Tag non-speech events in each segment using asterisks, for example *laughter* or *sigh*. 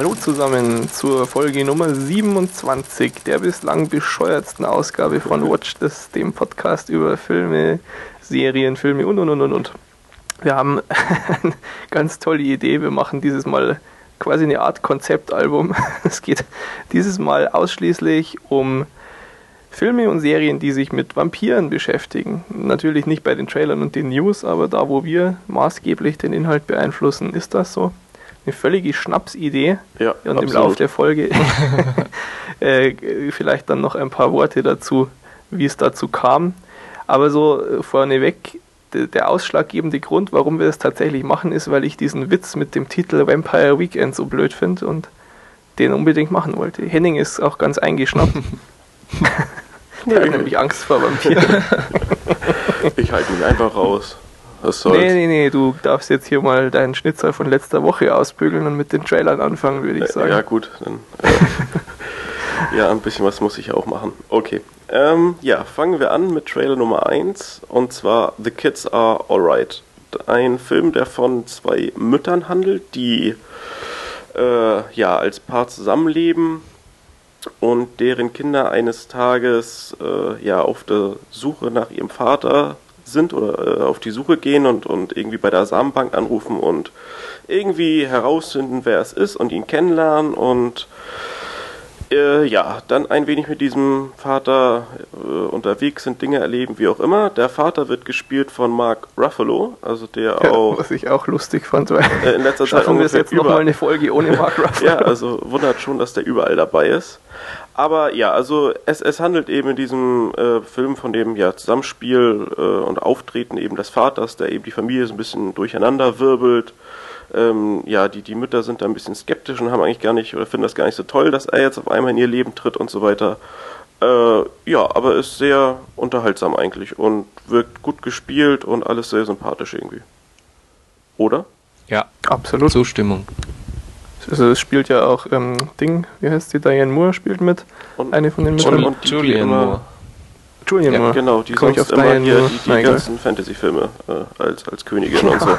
Hallo zusammen zur Folge Nummer 27 der bislang bescheuertsten Ausgabe von Watch This, dem Podcast über Filme, Serien, Filme und und und und und. Wir haben *laughs* eine ganz tolle Idee. Wir machen dieses Mal quasi eine Art Konzeptalbum. *laughs* Es geht dieses Mal ausschließlich um Filme und Serien, die sich mit Vampiren beschäftigen. Natürlich nicht bei den Trailern und den News, aber da, wo wir maßgeblich den Inhalt beeinflussen, ist das so. Eine völlige Schnapsidee. Ja, und absolut. im Laufe der Folge *laughs* äh, vielleicht dann noch ein paar Worte dazu, wie es dazu kam. Aber so äh, vorneweg, der ausschlaggebende Grund, warum wir das tatsächlich machen, ist, weil ich diesen Witz mit dem Titel Vampire Weekend so blöd finde und den unbedingt machen wollte. Henning ist auch ganz eingeschnappt. *laughs* *laughs* Der hat nämlich Angst vor Vampiren. Ich halte mich einfach raus. Was soll's? Nee, nee, nee, du darfst jetzt hier mal deinen Schnitzer von letzter Woche ausbügeln und mit den Trailern anfangen, würde ich sagen. Ja, gut. Dann, äh, *laughs* ja, ein bisschen was muss ich auch machen. Okay. Ähm, ja, fangen wir an mit Trailer Nummer 1 und zwar The Kids Are Alright. Ein Film, der von zwei Müttern handelt, die äh, ja als Paar zusammenleben und deren Kinder eines Tages äh, ja auf der Suche nach ihrem Vater sind oder äh, auf die Suche gehen und, und irgendwie bei der Samenbank anrufen und irgendwie herausfinden, wer es ist und ihn kennenlernen und äh, ja, dann ein wenig mit diesem Vater äh, unterwegs sind, Dinge erleben, wie auch immer. Der Vater wird gespielt von Mark Ruffalo, also der Ja, auch was ich auch lustig fand, weil äh, in letzter Zeit schaffen wir es jetzt nochmal eine Folge ohne Mark *laughs* Ruffalo. ja, also wundert schon, dass der überall dabei ist. Aber ja, also es, es handelt eben in diesem äh, Film von dem ja, Zusammenspiel äh, und Auftreten eben des Vaters, der eben die Familie so ein bisschen durcheinander wirbelt. Ähm, ja, die, die Mütter sind da ein bisschen skeptisch und haben eigentlich gar nicht oder finden das gar nicht so toll, dass er jetzt auf einmal in ihr Leben tritt und so weiter. Äh, ja, aber ist sehr unterhaltsam eigentlich und wirkt gut gespielt und alles sehr sympathisch irgendwie. Oder? Ja, Absolut. Zustimmung. Also es spielt ja auch ähm, Ding, wie heißt die, Diane Moore spielt mit. Und, Eine von den Müttern. und die, die Julian immer, Moore. Julian Ja, Moore. Genau, die Komm sonst auf immer Diane hier Moore? die, die ganzen Fantasy-Filme äh, als, als Königin und so. *laughs* *laughs*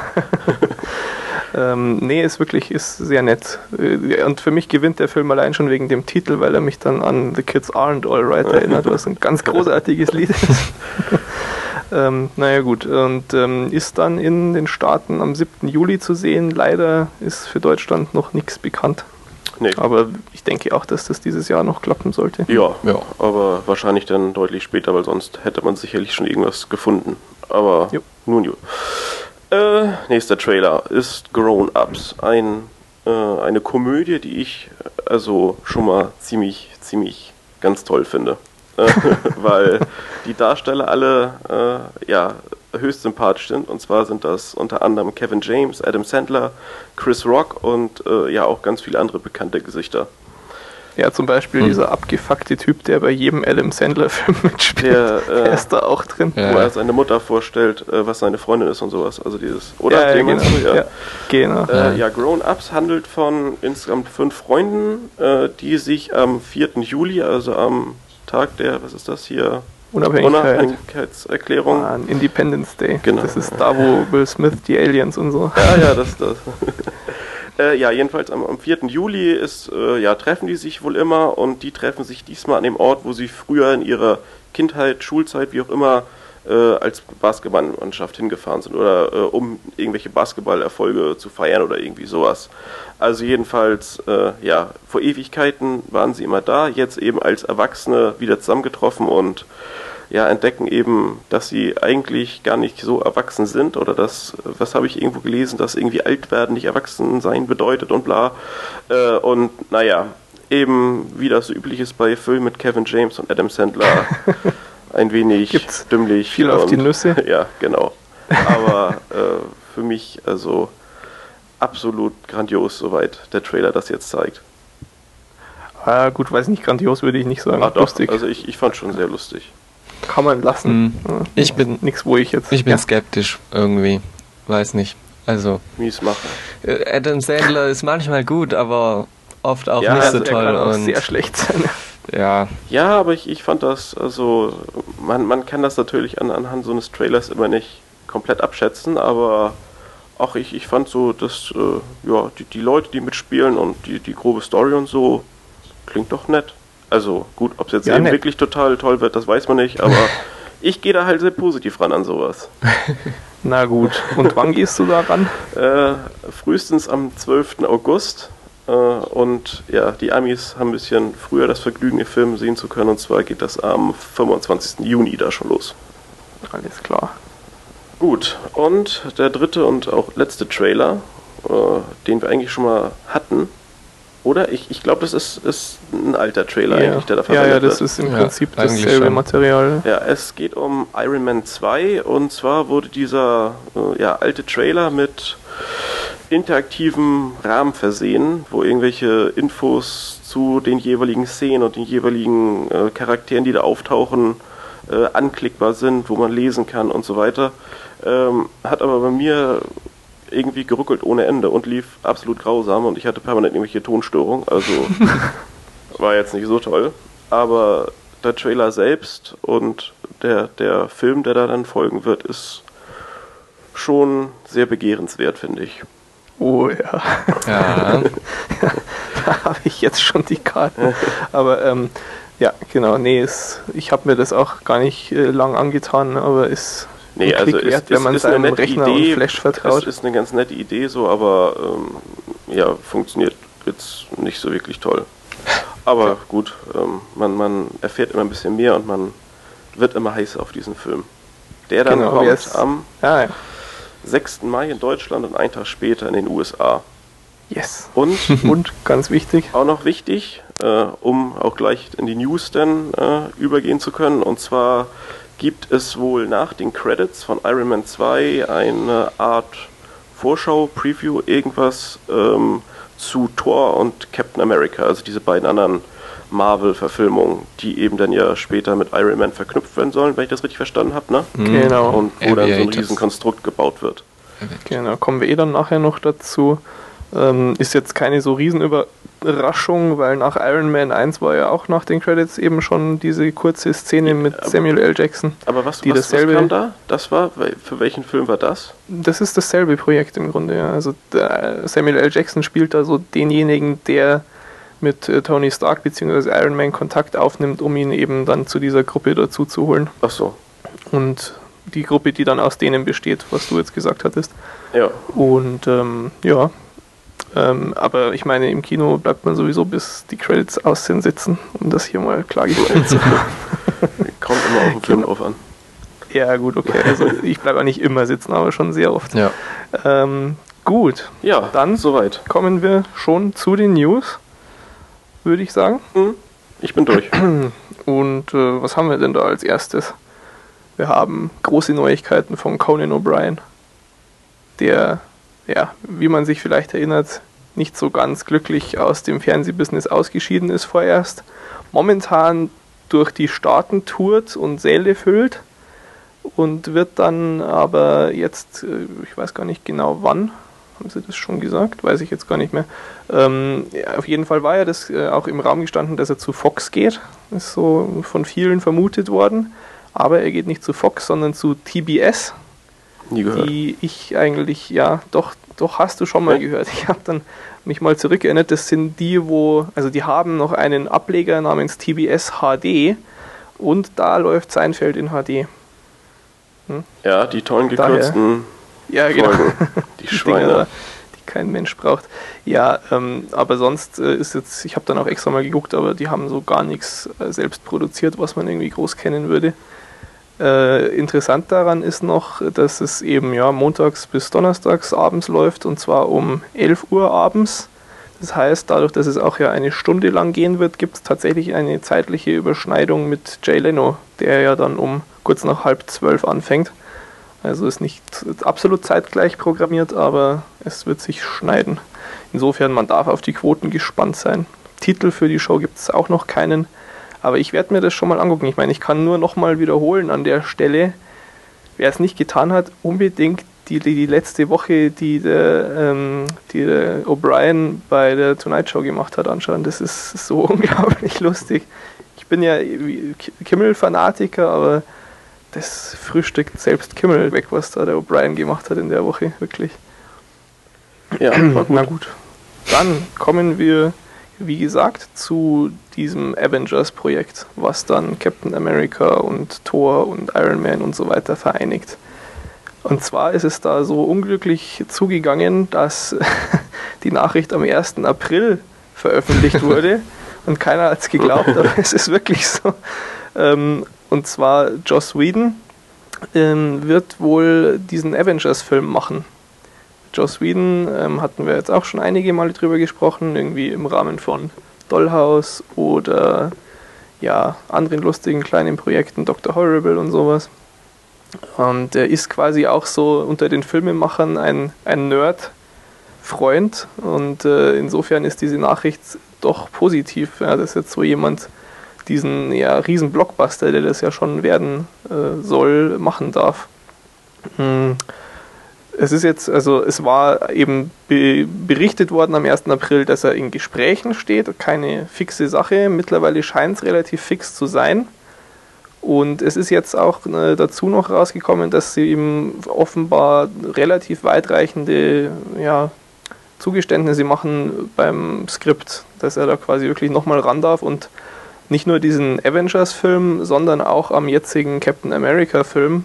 Ähm, nee, ist wirklich ist sehr nett. Äh, Und für mich gewinnt der Film allein schon wegen dem Titel, weil er mich dann an The Kids Aren't Alright *laughs* erinnert, was ein ganz großartiges Lied ist. *laughs* ähm, naja gut, und ähm, ist dann in den Staaten am 7. Juli zu sehen. Leider ist für Deutschland noch nichts bekannt. Nee. Aber ich denke auch, dass das dieses Jahr noch klappen sollte. Ja, Ja. aber wahrscheinlich dann deutlich später, weil sonst hätte man sicherlich schon irgendwas gefunden. Aber Jo. nun jo. Äh, nächster Trailer ist Grown Ups. Ein, äh, eine Komödie, die ich also schon mal ziemlich, ziemlich ganz toll finde. Äh, *laughs* weil die Darsteller alle äh, ja, höchst sympathisch sind. Und zwar sind das unter anderem Kevin James, Adam Sandler, Chris Rock und äh, ja auch ganz viele andere bekannte Gesichter. Ja, zum Beispiel Hm. dieser abgefuckte Typ, der bei jedem Adam Sandler-Film *laughs* mitspielt. Der, äh, der ist da auch drin. Ja. wo er seine Mutter vorstellt, äh, was seine Freundin ist und sowas. Also dieses, oder? Ja, ja, genau. du? Ja. Ja, genau. Äh, ja, Grown Ups handelt von insgesamt fünf Freunden, äh, die sich am 4. Juli, also am Tag der, was ist das hier? Unabhängigkeit. Unabhängigkeitserklärung. An Independence Day. Genau. Das ist da, wo Will Smith die Aliens und so. Ja, ja, das, das. *laughs* äh, ja, jedenfalls am, am 4. Juli ist, äh, ja, treffen die sich wohl immer und die treffen sich diesmal an dem Ort, wo sie früher in ihrer Kindheit, Schulzeit, wie auch immer, äh, als Basketballmannschaft hingefahren sind oder äh, um irgendwelche Basketballerfolge zu feiern oder irgendwie sowas. Also jedenfalls, äh, ja, vor Ewigkeiten waren sie immer da, jetzt eben als Erwachsene wieder zusammengetroffen und ja, entdecken eben, dass sie eigentlich gar nicht so erwachsen sind oder dass, was habe ich irgendwo gelesen, dass irgendwie alt werden nicht erwachsen sein bedeutet und bla. Äh, und naja, eben wie das so üblich ist bei Filmen mit Kevin James und Adam Sandler, *laughs* ein wenig Gibt's dümmlich. viel auf die und- Nüsse. *laughs* Ja, genau. Aber äh, für mich also absolut grandios, soweit der Trailer das jetzt zeigt. Ah, gut, weiß nicht, grandios würde ich nicht sagen. Ach doch, Lustig. also ich, ich fand schon sehr lustig. Kann man lassen. Hm. Ja, Ich bin, Nix, wo ich jetzt. ich bin ja. skeptisch irgendwie. Weiß nicht. Also, Mies machen. äh, Adam Sandler ist manchmal gut, aber oft auch Ja, nicht also so toll. kann auch Und sehr schlecht sein. ja, Ja, aber ich, ich fand das, also man, man kann das natürlich an, anhand so eines Trailers immer nicht komplett abschätzen, aber ach, ich, ich fand so, dass äh, ja, die, die Leute, die mitspielen und die, die grobe Story und so, klingt doch nett. Also gut, ob es jetzt Ja, eben wirklich total toll wird, das weiß man nicht, aber *laughs* ich gehe da halt sehr positiv ran an sowas. *laughs* Na gut. Und wann *laughs* gehst du da ran? Äh, frühestens am 12. August. Äh, und ja, die Amis haben ein bisschen früher das Vergnügen, den Film sehen zu können. Und zwar geht das am 25. Juni da schon los. Alles klar. Gut, und der dritte und auch letzte Trailer, äh, den wir eigentlich schon mal hatten. Oder? Ich, ich glaube, das ist, ist ein alter Trailer Ja, eigentlich, der da ja, verwendet ja, das wird. ist im Ja, Prinzip dasselbe schon. Material. Ja, es geht um Iron Man 2 und zwar wurde dieser äh, ja, alte Trailer mit interaktivem Rahmen versehen, wo irgendwelche Infos zu den jeweiligen Szenen und den jeweiligen äh, Charakteren, die da auftauchen, äh, anklickbar sind, wo man lesen kann und so weiter. Ähm, hat aber bei mir irgendwie geruckelt ohne Ende und lief absolut grausam und ich hatte permanent irgendwelche Tonstörungen, also *laughs* war jetzt nicht so toll. Aber der Trailer selbst und der, der Film, der da dann folgen wird, ist schon sehr begehrenswert, finde ich. Oh ja, Ja, *laughs* da habe ich jetzt schon die Karten. Aber ähm, ja, genau, nee, es, ich habe mir das auch gar nicht äh, lang angetan, aber ist Nee, also Klick ist, wert, wenn man ist eine seinem nette Rechner Idee. und Flash vertraut. Es ist eine ganz nette Idee so, aber ähm, ja, funktioniert jetzt nicht so wirklich toll. Aber gut, ähm, man, man erfährt immer ein bisschen mehr und man wird immer heißer auf diesen Film. Der dann Genau, kommt ist- am Ah, ja. 6. Mai in Deutschland und einen Tag später in den USA. Yes. Und *laughs* Und ganz wichtig, auch noch wichtig, äh, um auch gleich in die News dann äh, übergehen zu können. Und zwar gibt es wohl nach den Credits von Iron Man 2 eine Art Vorschau, Preview, irgendwas ähm, zu Thor und Captain America, also diese beiden anderen Marvel-Verfilmungen, die eben dann ja später mit Iron Man verknüpft werden sollen, wenn ich das richtig verstanden habe, ne? genau. Und wo dann so ein. Riesenkonstrukt gebaut wird. Genau, kommen wir eh dann nachher noch dazu. Ähm, ist jetzt keine so Riesenüberraschung, weil nach Iron Man 1 war ja auch nach den Credits eben schon diese kurze Szene mit aber- Samuel L. Jackson. Aber was, Die was, was dasselbe- kam da? Das war, für welchen Film war das? Das ist dasselbe Projekt im Grunde, ja. Also der Samuel L. Jackson spielt da so denjenigen, der mit äh, Tony Stark bzw. Iron Man Kontakt aufnimmt, um ihn eben dann zu dieser Gruppe dazu zu holen. Ach so, Und die Gruppe, die dann aus denen besteht, was du jetzt gesagt hattest. ja. Und ähm, ja, ähm, aber ich meine, im Kino bleibt man sowieso bis die Credits aus sind sitzen, um das hier mal klargestellt zu haben. *laughs* *laughs* Kommt immer auf den Film drauf an. ja, gut, okay. Also ich bleibe auch nicht immer sitzen, aber schon sehr oft. ja. Ähm, gut, Ja, Dann- soweit. kommen wir schon zu den News, würde ich sagen. Hm, Ich bin durch. *clears throat* Und äh, was haben wir denn da als erstes? Wir haben große Neuigkeiten von Conan O'Brien, der, ja, wie man sich vielleicht erinnert, nicht so ganz glücklich aus dem Fernsehbusiness ausgeschieden ist vorerst. Momentan durch die Staaten tourt und Säle füllt und wird dann aber jetzt, äh, ich weiß gar nicht genau wann, haben Sie das schon gesagt? Weiß ich jetzt gar nicht mehr. Ähm, ja, auf jeden Fall war ja das äh, auch im Raum gestanden, dass er zu Fox geht. Ist so von vielen vermutet worden. Aber er geht nicht zu Fox, sondern zu TBS, Nie gehört. die ich eigentlich, ja, doch, doch hast du schon mal Ja. gehört. Ich habe dann mich mal zurückerinnert, das sind die, wo, also die haben noch einen Ableger namens TBS HD und da läuft Seinfeld in HD. Ja, die tollen Daher- gekürzten Ja, genau. *laughs* Die Die Dinger Schweine. da, die kein Mensch braucht. Ja, ähm, aber sonst äh, ist jetzt, ich habe dann auch extra mal geguckt, aber die haben so gar nichts äh, selbst produziert, was man irgendwie groß kennen würde. Äh, interessant daran ist noch, dass es eben ja montags bis donnerstags abends läuft und zwar um 11 Uhr abends. Das heißt, dadurch, dass es auch ja eine Stunde lang gehen wird, gibt es tatsächlich eine zeitliche Überschneidung mit Jay Leno, der ja dann um kurz nach halb zwölf anfängt. Also ist nicht absolut zeitgleich programmiert, aber es wird sich schneiden. Insofern, man darf auf die Quoten gespannt sein. Titel für die Show gibt es auch noch keinen, aber ich werde mir das schon mal angucken. Ich meine, ich kann nur noch mal wiederholen an der Stelle, wer es nicht getan hat, unbedingt die, die, die letzte Woche, die der, ähm, die der O'Brien bei der Tonight Show gemacht hat, anschauen. Das ist so *laughs* unglaublich lustig. Ich bin ja Kimmel-Fanatiker, aber das frühstückt selbst Kimmel weg, was da der O'Brien gemacht hat in der Woche, wirklich. Ja, *clears throat* war gut. Na gut. Dann kommen wir, wie gesagt, zu diesem Avengers-Projekt, was dann Captain America und Thor und Iron Man und so weiter vereinigt. Und zwar ist es da so unglücklich zugegangen, dass *laughs* die Nachricht am 1. April veröffentlicht *laughs* wurde und keiner hat es geglaubt, aber es ist wirklich so. Ähm, und zwar Joss Whedon ähm, wird wohl diesen Avengers-Film machen. Joss Whedon ähm, hatten wir jetzt auch schon einige Male drüber gesprochen, irgendwie im Rahmen von Dollhouse oder ja, anderen lustigen kleinen Projekten, Dr. Horrible und sowas. Und er ist quasi auch so unter den Filmemachern ein, ein Nerd-Freund und äh, insofern ist diese Nachricht doch positiv, ja, dass jetzt so jemand diesen ja, riesen Blockbuster, der das ja schon werden äh, soll, machen darf. Hm es ist jetzt, also es war eben be berichtet worden am 1. April, dass er in Gesprächen steht, keine fixe Sache. Mittlerweile scheint es relativ fix zu sein. Und es ist jetzt auch äh, dazu noch rausgekommen, dass sie ihm offenbar relativ weitreichende ja, Zugeständnisse machen beim Skript, dass er da quasi wirklich nochmal ran darf und nicht nur diesen Avengers-Film, sondern auch am jetzigen Captain America-Film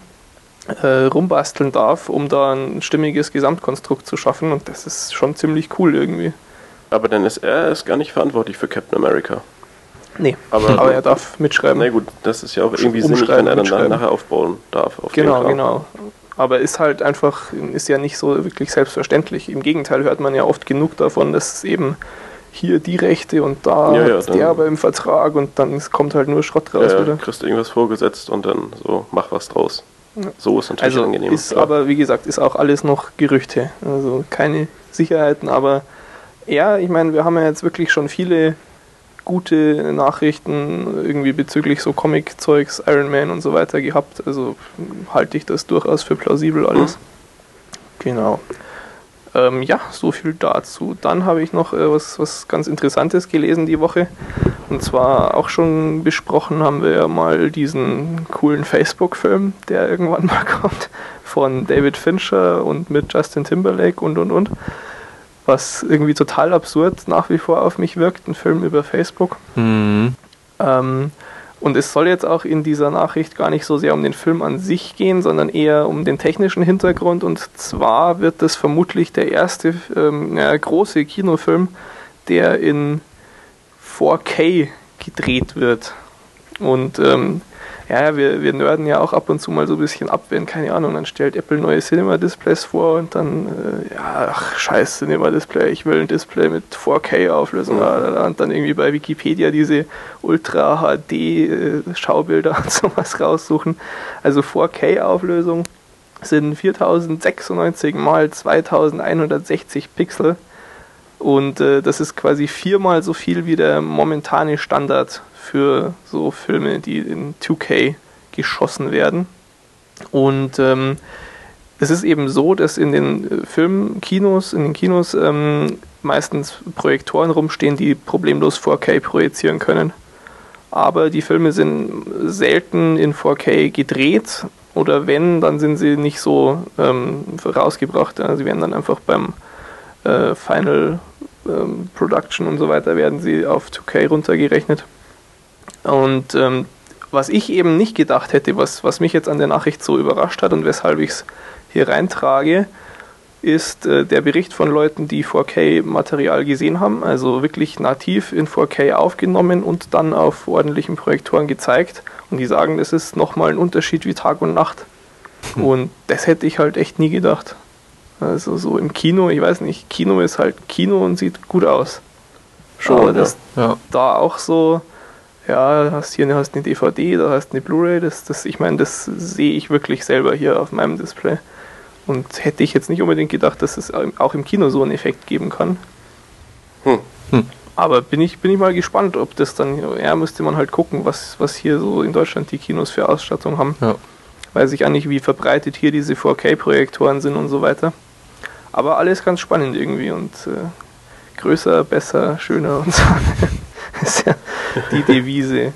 äh, rumbasteln darf, um da ein stimmiges Gesamtkonstrukt zu schaffen. Und das ist schon ziemlich cool irgendwie. Aber dann ist er ist gar nicht verantwortlich für Captain America. Nee, aber, aber er darf mitschreiben. Na gut, das ist ja auch irgendwie sinnig, wenn er dann nachher aufbauen darf. Auf genau, genau. Aber ist halt einfach, ist ja nicht so wirklich selbstverständlich. Im Gegenteil hört man ja oft genug davon, dass eben hier die Rechte und da ja, ja, der aber im Vertrag und dann kommt halt nur Schrott raus ja, wieder. kriegst du irgendwas vorgesetzt und dann so, mach was draus. So ist natürlich also angenehm. Ist klar. aber, wie gesagt, ist auch alles noch Gerüchte. Also keine Sicherheiten, aber ja, ich meine, wir haben ja jetzt wirklich schon viele gute Nachrichten irgendwie bezüglich so Comic-Zeugs, Iron Man und so weiter gehabt. Also halte ich das durchaus für plausibel alles. Mhm. Genau. Ähm, ja, so viel dazu. Dann habe ich noch äh, was, was ganz Interessantes gelesen die Woche. Und zwar auch schon besprochen haben wir ja mal diesen coolen Facebook-Film, der irgendwann *laughs* mal kommt, von David Fincher und mit Justin Timberlake und und und. Was irgendwie total absurd nach wie vor auf mich wirkt, ein Film über Facebook. Mhm. Ähm, und es soll jetzt auch in dieser Nachricht gar nicht so sehr um den Film an sich gehen, sondern eher um den technischen Hintergrund. Und zwar wird das vermutlich der erste ähm, ja, große Kinofilm, der in 4K gedreht wird. Und ähm, ja, wir, wir nörden ja auch ab und zu mal so ein bisschen ab, wenn, keine Ahnung, dann stellt Apple neue Cinema-Displays vor und dann, äh, ja, ach, scheiß Cinema-Display, ich will ein Display mit 4K-Auflösung mhm. und dann irgendwie bei Wikipedia diese Ultra-HD-Schaubilder äh, *laughs* und sowas raussuchen. Also 4K-Auflösung sind 4096 mal 2160 Pixel und äh, das ist quasi viermal so viel wie der momentane Standard für so Filme, die in 2K geschossen werden. Und ähm, es ist eben so, dass in den äh, Filmkinos, in den Kinos ähm, meistens Projektoren rumstehen, die problemlos 4K projizieren können. Aber die Filme sind selten in 4K gedreht oder wenn, dann sind sie nicht so ähm, rausgebracht. Sie werden dann einfach beim äh, Final ähm, Production und so weiter werden sie auf 2K runtergerechnet. Und ähm, was ich eben nicht gedacht hätte, was, was mich jetzt an der Nachricht so überrascht hat und weshalb ich es hier reintrage, ist äh, der Bericht von Leuten, die 4K-Material gesehen haben, also wirklich nativ in 4K aufgenommen und dann auf ordentlichen Projektoren gezeigt. Und die sagen, das ist nochmal ein Unterschied wie Tag und Nacht. Hm. Und das hätte ich halt echt nie gedacht. Also so im Kino, ich weiß nicht, Kino ist halt Kino und sieht gut aus. Schon, Aber das ja. da auch so ja, hast hier hast eine DVD, da hast eine Blu-ray, das, das, ich meine, das sehe ich wirklich selber hier auf meinem Display. Und hätte ich jetzt nicht unbedingt gedacht, dass es auch im Kino so einen Effekt geben kann. Hm. Hm. Aber bin ich, bin ich mal gespannt, ob das dann, ja, müsste man halt gucken, was, was hier so in Deutschland die Kinos für Ausstattung haben. Ja. Weiß ich auch nicht, wie verbreitet hier diese 4K-Projektoren sind und so weiter. Aber alles ganz spannend irgendwie und äh, größer, besser, schöner und so. *laughs* ist ja die Devise.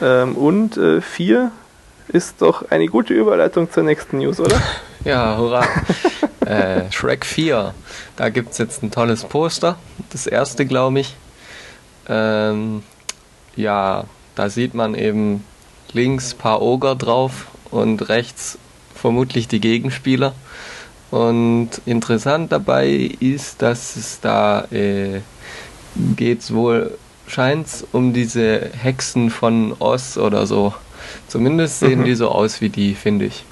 Ähm, und äh, vier ist doch eine gute Überleitung zur nächsten News, oder? Ja, hurra. *laughs* äh, Shrek 4. Da gibt es jetzt ein tolles Poster. Das erste, glaube ich. Ähm, ja, da sieht man eben links ein paar Oger drauf und rechts vermutlich die Gegenspieler. Und interessant dabei ist, dass es da äh, geht wohl scheint's um diese Hexen von Oz oder so. Zumindest sehen mhm. die so aus wie die, finde ich.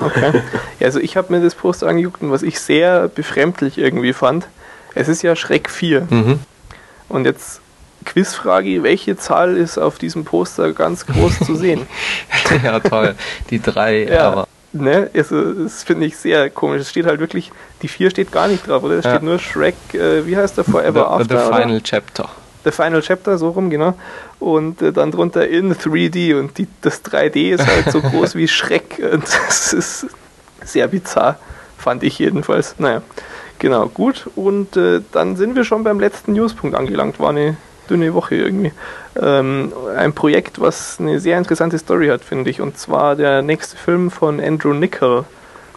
Okay. Also ich habe mir das Poster angeguckt und was ich sehr befremdlich irgendwie fand, es ist ja Schreck 4. Mhm. Und jetzt Quizfrage, welche Zahl ist auf diesem Poster ganz groß zu sehen? *laughs* ja, toll. Die drei, ja. aber ne, also, das finde ich sehr komisch. Es steht halt wirklich, die 4 steht gar nicht drauf, oder? Es ja. steht nur Shrek, äh, wie heißt der Forever the, After? The Final oder? Chapter. The Final Chapter, so rum, genau. Und äh, dann drunter in 3D und die, das 3D ist halt so *laughs* groß wie Schreck. Und das ist sehr bizarr, fand ich jedenfalls. Naja, genau, gut. Und äh, dann sind wir schon beim letzten Newspunkt angelangt. War eine dünne Woche irgendwie. Ähm, ein Projekt, was eine sehr interessante Story hat, finde ich. Und zwar der nächste Film von Andrew Nichol.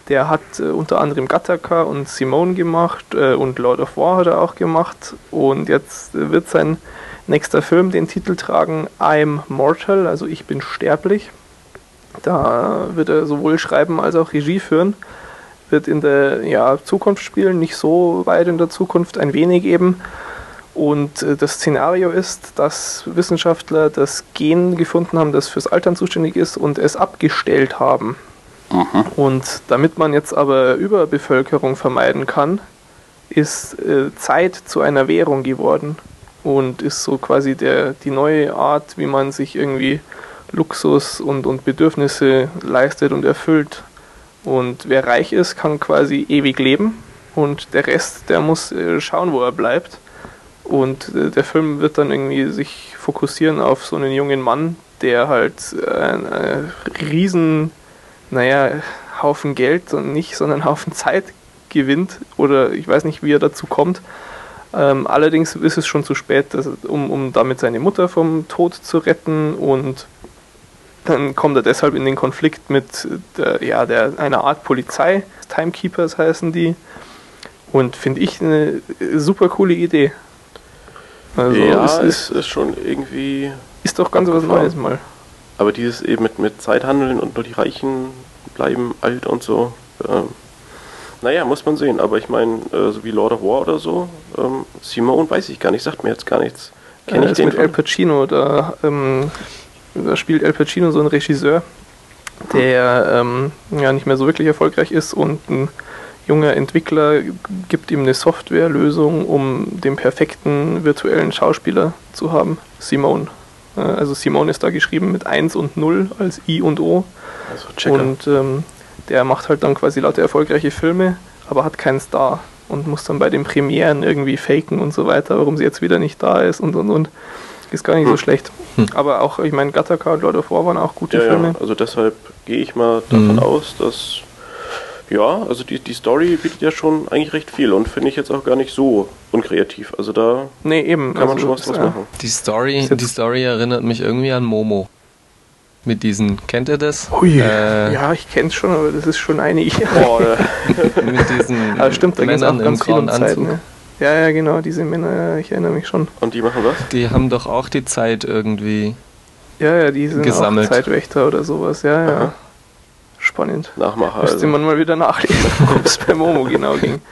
Der hat äh, unter anderem Gattaca und Simone gemacht äh, und Lord of War hat er auch gemacht. Und jetzt äh, wird sein nächster Film den Titel tragen I'm Mortal, also ich bin sterblich. Da wird er sowohl schreiben als auch Regie führen. Wird in der ja, Zukunft spielen, nicht so weit in der Zukunft, ein wenig eben. Und äh, das Szenario ist, dass Wissenschaftler das Gen gefunden haben, das fürs Altern zuständig ist und es abgestellt haben. Aha. Und damit man jetzt aber Überbevölkerung vermeiden kann, ist äh, Zeit zu einer Währung geworden und ist so quasi der, die neue Art, wie man sich irgendwie Luxus und, und Bedürfnisse leistet und erfüllt. Und wer reich ist, kann quasi ewig leben und der Rest, der muss äh, schauen, wo er bleibt. Und äh, der Film wird dann irgendwie sich fokussieren auf so einen jungen Mann, der halt äh, einen riesen, naja, Haufen Geld und nicht, sondern *laughs* Haufen Zeit gewinnt. Oder ich weiß nicht, wie er dazu kommt. Ähm, allerdings ist es schon zu spät, dass, um, um damit seine Mutter vom Tod zu retten und dann kommt er deshalb in den Konflikt mit der, ja, der, einer Art Polizei, Timekeepers heißen die. Und finde ich eine super coole Idee. Also ja, es ist, ist schon irgendwie. Ist doch ganz was Neues mal. Aber dieses eben mit, mit Zeithandeln und nur die Reichen bleiben alt und so. Ähm, naja, muss man sehen. Aber ich meine, äh, so wie Lord of War oder so, ähm, Simone weiß ich gar nicht, sagt mir jetzt gar nichts. Kenne äh, ich den? Mit El Pacino, da, ähm, da spielt El Pacino so einen Regisseur, der ähm, ja nicht mehr so wirklich erfolgreich ist und ein junger Entwickler gibt ihm eine Softwarelösung, um den perfekten virtuellen Schauspieler zu haben. Simone. Äh, also Simone ist da geschrieben mit 1 und 0 als I und O. Also und ähm, der macht halt dann quasi lauter erfolgreiche Filme, aber hat keinen Star und muss dann bei den Premieren irgendwie faken und so weiter, warum sie jetzt wieder nicht da ist und und und. Ist gar nicht hm. so schlecht. Hm. Aber auch, ich meine, Gattaca und Lord of War waren auch gute ja, Filme. Ja, also deshalb gehe ich mal davon hm. aus, dass ja, also die, die Story bietet ja schon eigentlich recht viel und finde ich jetzt auch gar nicht so unkreativ. Also da nee, eben. kann man also, schon was draus machen. Die Story, die Story erinnert mich irgendwie an Momo. Mit diesen, kennt ihr das? Ui, äh, ja, ich kenne es schon, aber das ist schon einige. Oh, *laughs* mit diesen *laughs* aber stimmt, da Männern im grauen Anzug. Zeit, ne? Ja, ja, genau, diese Männer, ich erinnere mich schon. Und die machen was? Die haben doch auch die Zeit irgendwie ja, ja, die sind gesammelt. auch Zeitwächter oder sowas, ja, ja. Aha. Spannend. Nachmacher. Müsste also. man mal wieder nachlesen, *laughs* worum es bei Momo genau ging.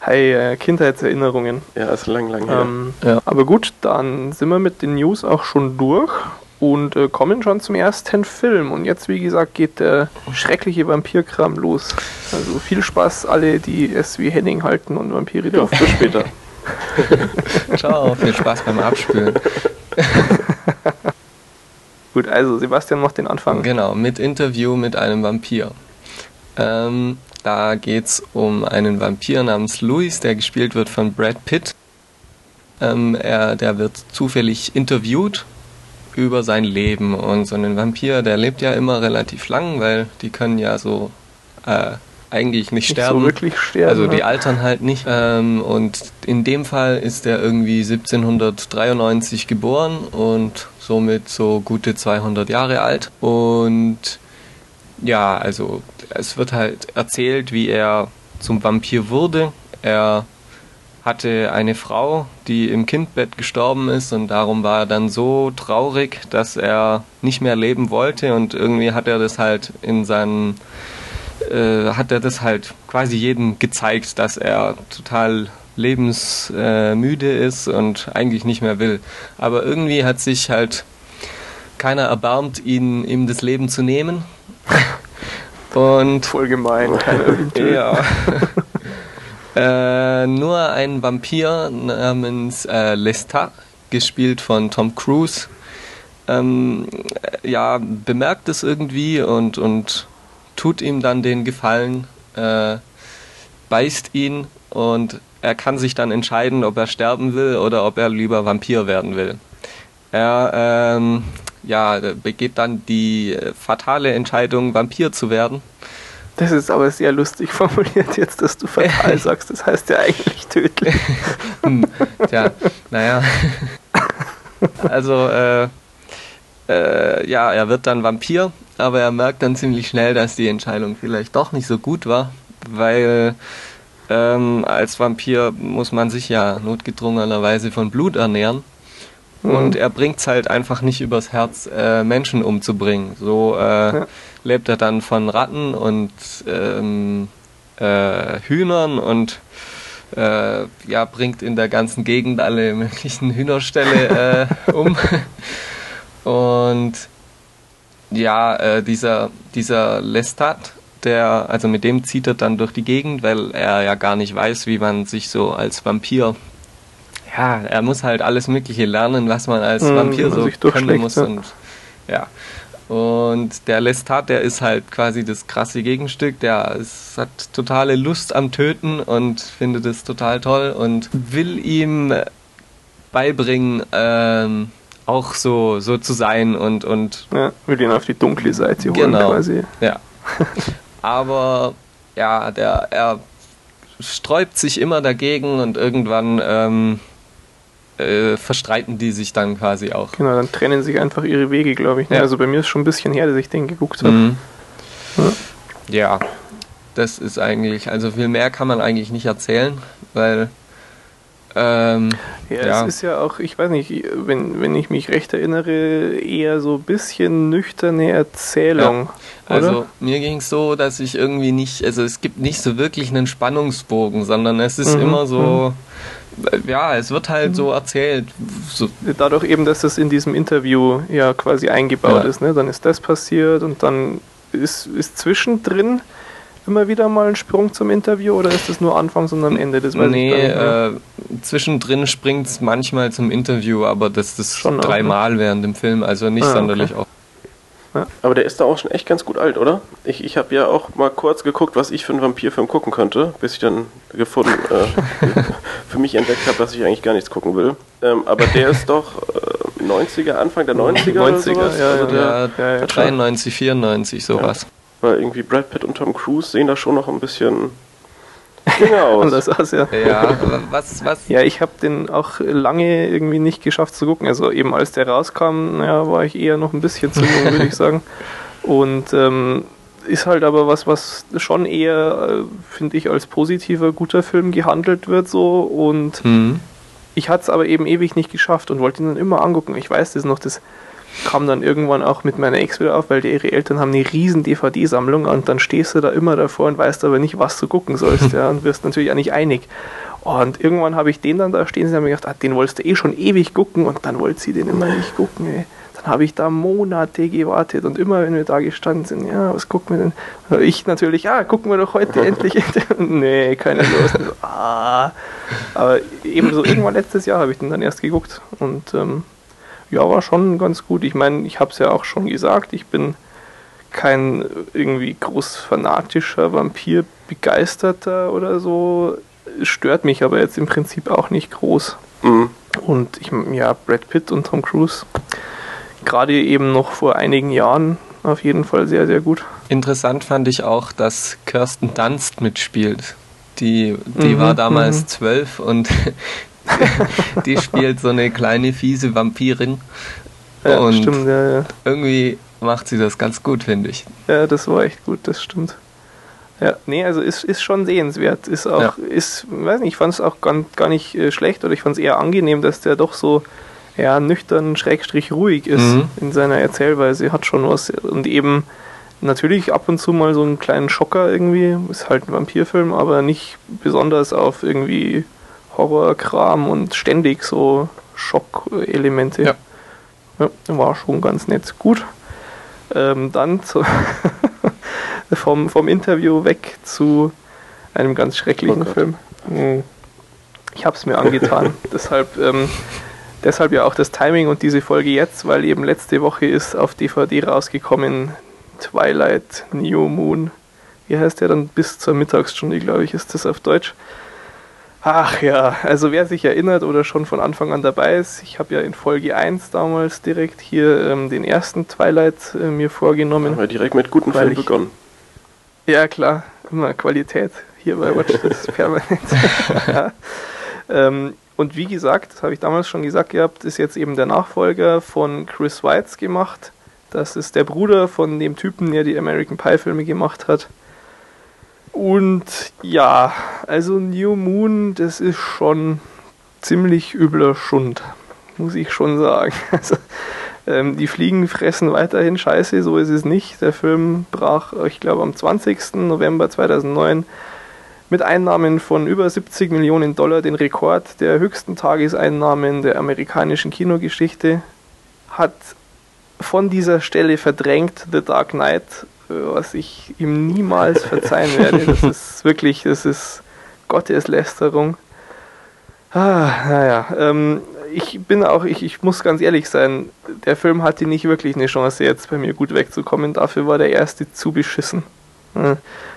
Hey, äh, Kindheitserinnerungen. Ja, ist lang, lang her. Ähm, ja. Aber gut, dann sind wir mit den News auch schon durch und äh, kommen schon zum ersten Film. Und jetzt, wie gesagt, geht der schreckliche Vampirkram los. Also viel Spaß alle, die es wie Henning halten und Vampire ja, Bis später. *laughs* Ciao, viel Spaß beim Abspülen. *laughs* Gut, also Sebastian macht den Anfang. Genau, mit Interview mit einem Vampir. Ähm, da geht es um einen Vampir namens Louis, der gespielt wird von Brad Pitt. Ähm, er, der wird zufällig interviewt über sein Leben. Und so ein Vampir, der lebt ja immer relativ lang, weil die können ja so äh, eigentlich nicht, nicht sterben. So wirklich sterben. Also die ne? altern halt nicht. Ähm, und in dem Fall ist er irgendwie 1793 geboren und somit so gute 200 Jahre alt. Und ja, also es wird halt erzählt, wie er zum Vampir wurde. Er hatte eine Frau, die im Kindbett gestorben ist und darum war er dann so traurig, dass er nicht mehr leben wollte und irgendwie hat er das halt in seinen äh, hat er das halt quasi jedem gezeigt, dass er total lebensmüde äh, ist und eigentlich nicht mehr will. Aber irgendwie hat sich halt keiner erbarmt, ihn, ihm das Leben zu nehmen. *laughs* Und Voll gemein, *laughs* Ja. *laughs* äh, nur ein Vampir namens äh, Lestat, gespielt von Tom Cruise, ähm, ja, bemerkt es irgendwie und, und tut ihm dann den Gefallen, äh, beißt ihn und er kann sich dann entscheiden, ob er sterben will oder ob er lieber Vampir werden will. Er ähm, ja, begeht dann die fatale Entscheidung, Vampir zu werden. Das ist aber sehr lustig *laughs* formuliert jetzt, dass du fatal *laughs* sagst. Das heißt ja eigentlich tödlich. *laughs* hm, tja, naja. Also, äh, äh, ja, er wird dann Vampir, aber er merkt dann ziemlich schnell, dass die Entscheidung vielleicht doch nicht so gut war, weil ähm, als Vampir muss man sich ja notgedrungenerweise von Blut ernähren. Mhm. Und er bringt es halt einfach nicht übers Herz, äh, Menschen umzubringen. So äh, ja. lebt er dann von Ratten und ähm, äh, Hühnern und äh, ja, bringt in der ganzen Gegend alle möglichen Hühnerställe äh, um. *laughs* und ja, äh, dieser, dieser Lestat, der, also mit dem zieht er dann durch die Gegend, weil er ja gar nicht weiß, wie man sich so als Vampir, ja, er muss halt alles Mögliche lernen, was man als mhm, Vampir so können muss. Ja. Und, ja. Und der Lestat, der ist halt quasi das krasse Gegenstück, der ist, hat totale Lust am Töten und findet es total toll und will ihm beibringen, ähm, auch so, so zu sein und, und ja, will ihn auf die dunkle Seite holen genau, quasi. Ja. *laughs* aber ja, der, er sträubt sich immer dagegen und irgendwann ähm, äh, verstreiten die sich dann quasi auch. Genau, dann trennen sich einfach ihre Wege, glaube ich. Ne? Ja. Also bei mir ist schon ein bisschen her, dass ich den geguckt habe. Mhm. Ja. ja, das ist eigentlich, also viel mehr kann man eigentlich nicht erzählen, weil ähm, ja, ja, es ist ja auch, ich weiß nicht, wenn, wenn ich mich recht erinnere, eher so ein bisschen nüchterne Erzählung. Ja. Also mir ging es so, dass ich irgendwie nicht, also es gibt nicht so wirklich einen Spannungsbogen, sondern es ist mhm. immer so, mhm. ja, es wird halt mhm. so erzählt. So. Dadurch eben, dass das in diesem Interview ja quasi eingebaut ja. ist, ne? dann ist das passiert und dann ist, ist zwischendrin immer wieder mal ein Sprung zum Interview oder ist das nur Anfangs und am Ende? Das nee, äh, zwischendrin springt es manchmal zum Interview, aber das ist schon dreimal ne? während dem Film, also nicht ah, sonderlich okay. oft. Aber der ist da auch schon echt ganz gut alt, oder? Ich, ich habe ja auch mal kurz geguckt, was ich für einen Vampirfilm gucken könnte, bis ich dann gefunden, äh, *laughs* für mich entdeckt habe, dass ich eigentlich gar nichts gucken will. Ähm, aber der ist doch äh, 90er, Anfang der 90er, 90er oder sowas? Ja, also der, ja, ja, 93, 94, sowas. Weil irgendwie Brad Pitt und Tom Cruise sehen da schon noch ein bisschen jünger *laughs* aus. das war's, ja. Ja, was, was? Ja, ich habe den auch lange irgendwie nicht geschafft zu gucken. Also eben als der rauskam, naja, war ich eher noch ein bisschen zu jung, würde ich sagen. *laughs* Und ähm, ist halt aber was, was schon eher, äh, finde ich, als positiver, guter Film gehandelt wird so und mhm. ich hatte es aber eben ewig nicht geschafft und wollte ihn dann immer angucken. Ich weiß das noch, das kam dann irgendwann auch mit meiner Ex wieder auf, weil die, ihre Eltern haben eine riesen DVD-Sammlung und dann stehst du da immer davor und weißt aber nicht, was du gucken sollst, *laughs* ja, und wirst natürlich auch nicht einig. Und irgendwann habe ich den dann da stehen, sie haben mir gedacht, ah, den wolltest du eh schon ewig gucken und dann wollte sie den immer nicht gucken, ey. Dann habe ich da Monate gewartet und immer, wenn wir da gestanden sind, ja, was gucken wir denn? Ich natürlich, ja, gucken wir doch heute endlich. *laughs* *laughs* nee, keine Lust. ah. Aber eben so irgendwann letztes Jahr habe ich den dann erst geguckt und ähm, ja, war schon ganz gut. Ich meine, ich habe es ja auch schon gesagt, ich bin kein irgendwie groß fanatischer Vampir-Begeisterter oder so. Stört mich aber jetzt im Prinzip auch nicht groß. Mhm. Und ich, ja, Brad Pitt und Tom Cruise, gerade eben noch vor einigen Jahren, auf jeden Fall sehr, sehr gut. Interessant fand ich auch, dass Kirsten Dunst mitspielt. Die, die mhm, war damals mhm. zwölf und *laughs* *laughs* die spielt so eine kleine fiese Vampirin. Ja, und stimmt, ja, ja. irgendwie macht sie das ganz gut, finde ich. Ja, das war echt gut, das stimmt. Ja, nee, also ist, ist schon sehenswert. Ist auch, ja. ist, weiß nicht, ich fand es auch gar, gar nicht äh, schlecht oder ich fand es eher angenehm, dass der doch so ja, nüchtern, schrägstrich ruhig ist mhm. in seiner Erzählweise. Hat schon was. Und eben natürlich ab und zu mal so einen kleinen Schocker irgendwie. Ist halt ein Vampirfilm, aber nicht besonders auf irgendwie Horrorkram und ständig so Schockelemente. Ja. ja. War schon ganz nett. Gut. Ähm, dann zu *laughs* vom, vom Interview weg zu einem ganz schrecklichen oh Film. Hm. Ich habe es mir angetan. *laughs* deshalb, ähm, deshalb ja auch das Timing und diese Folge jetzt, weil eben letzte Woche ist auf DVD rausgekommen Twilight New Moon. Wie heißt der dann? Bis zur Mittagsstunde, glaube ich, ist das auf Deutsch. Ach ja, also wer sich erinnert oder schon von Anfang an dabei ist, ich habe ja in Folge 1 damals direkt hier ähm, den ersten Twilight äh, mir vorgenommen. Haben wir direkt mit guten Filmen begonnen. Ja, klar, immer Qualität hier bei Watch *laughs* das permanent. *laughs* ja. ähm, und wie gesagt, das habe ich damals schon gesagt gehabt, ist jetzt eben der Nachfolger von Chris Weitz gemacht. Das ist der Bruder von dem Typen, der die American Pie Filme gemacht hat. Und ja, also New Moon, das ist schon ziemlich übler Schund, muss ich schon sagen. *laughs* Also, ähm, die Fliegen fressen weiterhin Scheiße, so ist es nicht. Der Film brach, ich glaube, am 20. November 2009 mit Einnahmen von über 70 Millionen Dollar den Rekord der höchsten Tageseinnahmen der amerikanischen Kinogeschichte, hat von dieser Stelle verdrängt The Dark Knight was ich ihm niemals verzeihen werde. Das *laughs* ist wirklich, das ist Gotteslästerung. Ah, naja, ähm, ich bin auch, ich, ich muss ganz ehrlich sein, der Film hatte nicht wirklich eine Chance, jetzt bei mir gut wegzukommen. Dafür war der erste zu beschissen.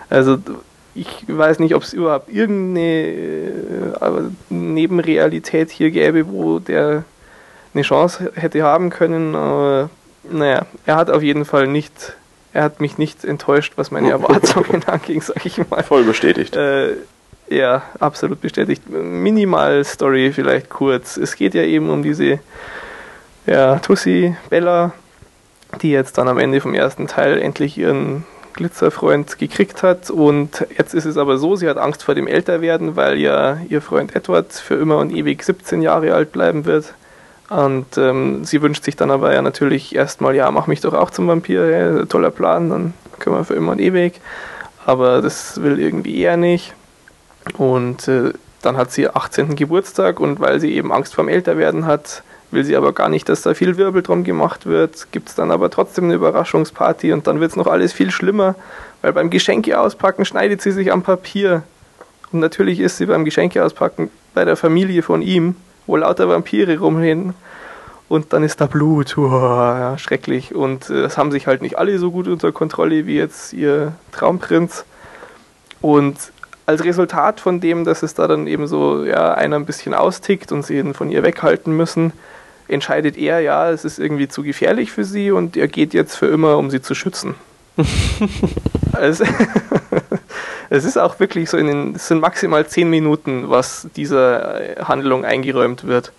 Also, ich weiß nicht, ob es überhaupt irgendeine äh, Nebenrealität hier gäbe, wo der eine Chance hätte haben können. Aber naja, er hat auf jeden Fall nicht er hat mich nicht enttäuscht, was meine *laughs* Erwartungen anging, sag ich mal. Voll bestätigt. Äh, ja, absolut bestätigt. Minimal Story vielleicht kurz. Es geht ja eben um diese ja, Tussi Bella, die jetzt dann am Ende vom ersten Teil endlich ihren Glitzerfreund gekriegt hat. Und jetzt ist es aber so, sie hat Angst vor dem Älterwerden, weil ja ihr Freund Edward für immer und ewig 17 Jahre alt bleiben wird. Und ähm, sie wünscht sich dann aber ja natürlich erstmal, ja, mach mich doch auch zum Vampir, ja, toller Plan, dann können wir für immer und ewig. Aber das will irgendwie er nicht. Und äh, dann hat sie 18. Geburtstag und weil sie eben Angst vorm Älterwerden hat, will sie aber gar nicht, dass da viel Wirbel drum gemacht wird. Gibt es dann aber trotzdem eine Überraschungsparty und dann wird es noch alles viel schlimmer, weil beim Geschenke auspacken schneidet sie sich am Papier. Und natürlich ist sie beim Geschenke auspacken bei der Familie von ihm wo lauter Vampire rumrennen. Und dann ist da Blut, ja, schrecklich. Und äh, das haben sich halt nicht alle so gut unter Kontrolle wie jetzt ihr Traumprinz. Und als Resultat von dem, dass es da dann eben so ja, einer ein bisschen austickt und sie ihn von ihr weghalten müssen, entscheidet er, ja, es ist irgendwie zu gefährlich für sie und er geht jetzt für immer, um sie zu schützen. *laughs* also, *laughs* es ist auch wirklich so, in den, es sind maximal zehn Minuten, was dieser äh, Handlung eingeräumt wird.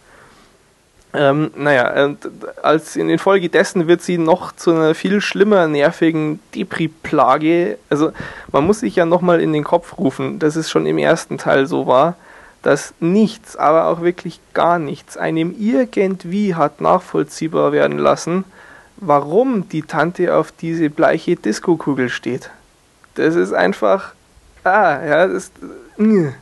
Ähm, naja, und als in Folge dessen wird sie noch zu einer viel schlimmer nervigen Depri-Plage. Also man muss sich ja nochmal in den Kopf rufen, dass es schon im ersten Teil so war, dass nichts, aber auch wirklich gar nichts einem irgendwie hat nachvollziehbar werden lassen, warum die Tante auf diese bleiche Diskokugel steht. Das ist einfach Ah, ja, das, äh,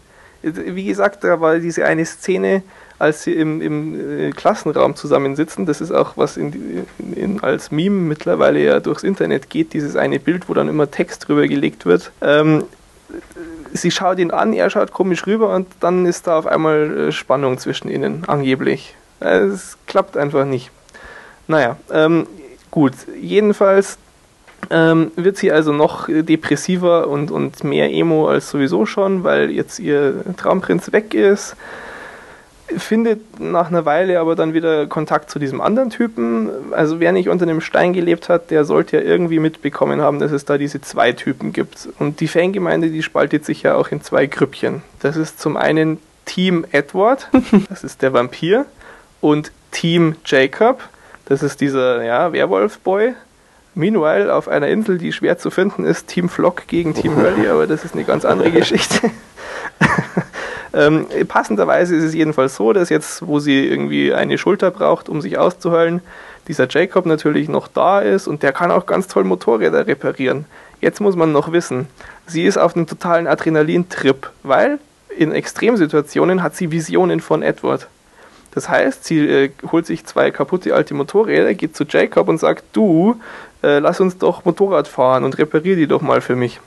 wie gesagt, da war diese eine Szene, als sie im, im äh, Klassenraum zusammensitzen. Das ist auch was in, in, als Meme mittlerweile ja durchs Internet geht, dieses eine Bild, wo dann immer Text drüber gelegt wird. Ähm, sie schaut ihn an, er schaut komisch rüber und dann ist da auf einmal äh, Spannung zwischen ihnen, angeblich. Es klappt einfach nicht. Naja, ähm, gut, jedenfalls ähm, wird sie also noch depressiver und, und mehr Emo als sowieso schon, weil jetzt ihr Traumprinz weg ist. Findet nach einer Weile aber dann wieder Kontakt zu diesem anderen Typen. Also wer nicht unter einem Stein gelebt hat, der sollte ja irgendwie mitbekommen haben, dass es da diese zwei Typen gibt. Und die Fangemeinde, die spaltet sich ja auch in zwei Grüppchen. Das ist zum einen Team Edward, *laughs* das ist der Vampir, und Team Jacob, das ist dieser ja, Werwolf-Boy, Meanwhile auf einer Insel, die schwer zu finden ist, Team Flock gegen Team Hurley, aber das ist eine ganz andere *laughs* Geschichte. *laughs* ähm, passenderweise ist es jedenfalls so, dass jetzt, wo sie irgendwie eine Schulter braucht, um sich auszuheulen, dieser Jacob natürlich noch da ist und der kann auch ganz toll Motorräder reparieren. Jetzt muss man noch wissen, sie ist auf einem totalen Adrenalintrip, weil in Extremsituationen hat sie Visionen von Edward. Das heißt, sie äh, holt sich zwei kaputte alte Motorräder, geht zu Jacob und sagt, du, äh, lass uns doch Motorrad fahren und reparier die doch mal für mich.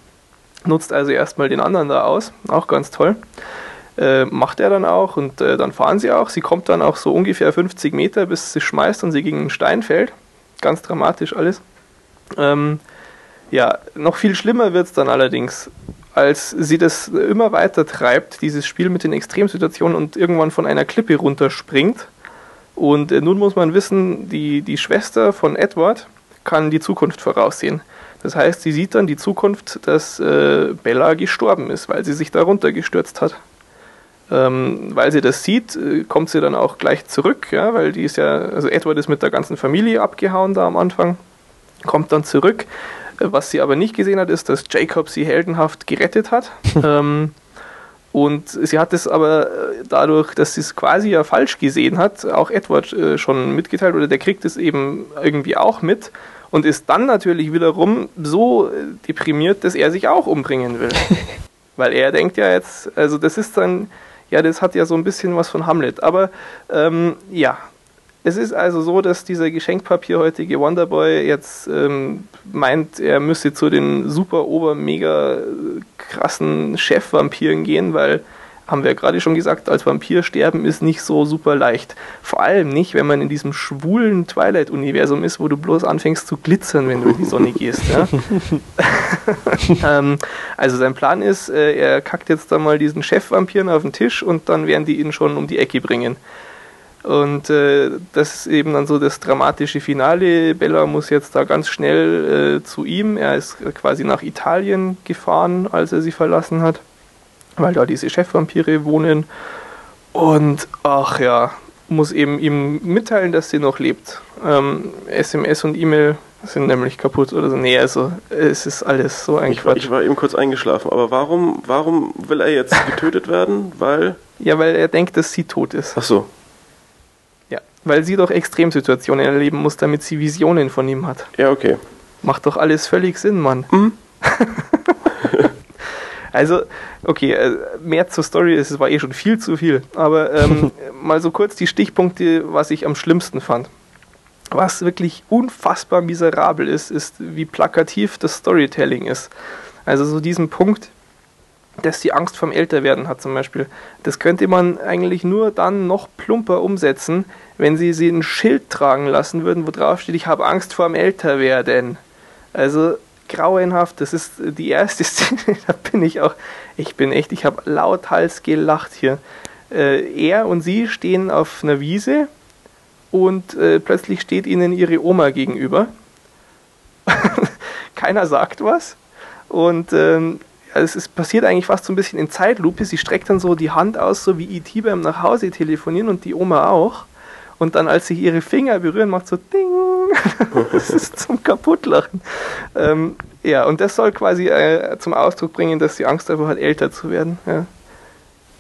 Nutzt also erstmal den anderen da aus, auch ganz toll. Äh, macht er dann auch und äh, dann fahren sie auch. Sie kommt dann auch so ungefähr 50 Meter, bis sie schmeißt und sie gegen einen Stein fällt. Ganz dramatisch alles. Ähm, ja, noch viel schlimmer wird es dann allerdings, als sie das immer weiter treibt, dieses Spiel mit den Extremsituationen und irgendwann von einer Klippe runterspringt. Und äh, nun muss man wissen, die, die Schwester von Edward kann die Zukunft voraussehen. Das heißt, sie sieht dann die Zukunft, dass äh, Bella gestorben ist, weil sie sich da runtergestürzt hat. Ähm, weil sie das sieht, äh, kommt sie dann auch gleich zurück, ja, weil die ist ja, also Edward ist mit der ganzen Familie abgehauen da am Anfang, kommt dann zurück. Äh, was sie aber nicht gesehen hat, ist, dass Jacob sie heldenhaft gerettet hat. *laughs* ähm, und sie hat es aber äh, dadurch, dass sie es quasi ja falsch gesehen hat, auch Edward äh, schon mitgeteilt oder der kriegt es eben irgendwie auch mit und ist dann natürlich wiederum so deprimiert, dass er sich auch umbringen will. *laughs* Weil er denkt ja jetzt, also das ist dann ja, das hat ja so ein bisschen was von Hamlet. Aber ähm, ja, es ist also so, dass dieser Geschenkpapierhäutige Wonderboy jetzt ähm, meint, er müsse zu den super, ober, mega krassen Chefvampiren gehen, weil haben wir ja gerade schon gesagt, als Vampir sterben ist nicht so super leicht. Vor allem nicht, wenn man in diesem schwulen Twilight-Universum ist, wo du bloß anfängst zu glitzern, wenn du in die Sonne gehst. Ja? *laughs* ähm, also sein Plan ist, äh, er kackt jetzt da mal diesen Chef-Vampiren auf den Tisch und dann werden die ihn schon um die Ecke bringen. Und äh, das ist eben dann so das dramatische Finale. Bella muss jetzt da ganz schnell äh, zu ihm. Er ist quasi nach Italien gefahren, als er sie verlassen hat weil da diese Chefvampire wohnen. Und ach ja, muss eben ihm mitteilen, dass sie noch lebt. Ähm, SMS und E-Mail sind nämlich kaputt oder so. Nee, also es ist alles so eigentlich. Ich war, ich war eben kurz eingeschlafen, aber warum, warum will er jetzt getötet werden? Weil. Ja, weil er denkt, dass sie tot ist. Ach so. Weil sie doch Extremsituationen erleben muss, damit sie Visionen von ihm hat. Ja, okay. Macht doch alles völlig Sinn, Mann. Mhm. *laughs* Also, okay, äh, mehr zur Story, es war eh schon viel zu viel. Aber ähm, *laughs* mal so kurz die Stichpunkte, was ich am schlimmsten fand. Was wirklich unfassbar miserabel ist, ist, wie plakativ das Storytelling ist. Also so diesen Punkt, dass die Angst vom Älterwerden hat zum Beispiel. Das könnte man eigentlich nur dann noch plumper umsetzen, wenn sie sie ein Schild tragen lassen würden, wo drauf steht, ich habe Angst vor dem Älterwerden. Also grauenhaft. Das ist die erste *laughs* Szene, da bin ich auch, ich bin echt, ich habe lauthals gelacht hier. Äh, er und sie stehen auf einer Wiese und äh, plötzlich steht ihnen ihre Oma gegenüber. *laughs* Keiner sagt was. Und ähm, es ist, passiert eigentlich fast so ein bisschen in Zeitlupe. Sie streckt dann so die Hand aus, so wie E.T. beim nach Hause telefonieren und die Oma auch. Und dann, als sie ihre Finger berühren, macht so Ding. *laughs* das ist zum Kaputtlachen. Ähm, ja, und das soll quasi äh, zum Ausdruck bringen, dass sie Angst davor hat, älter zu werden. Ja.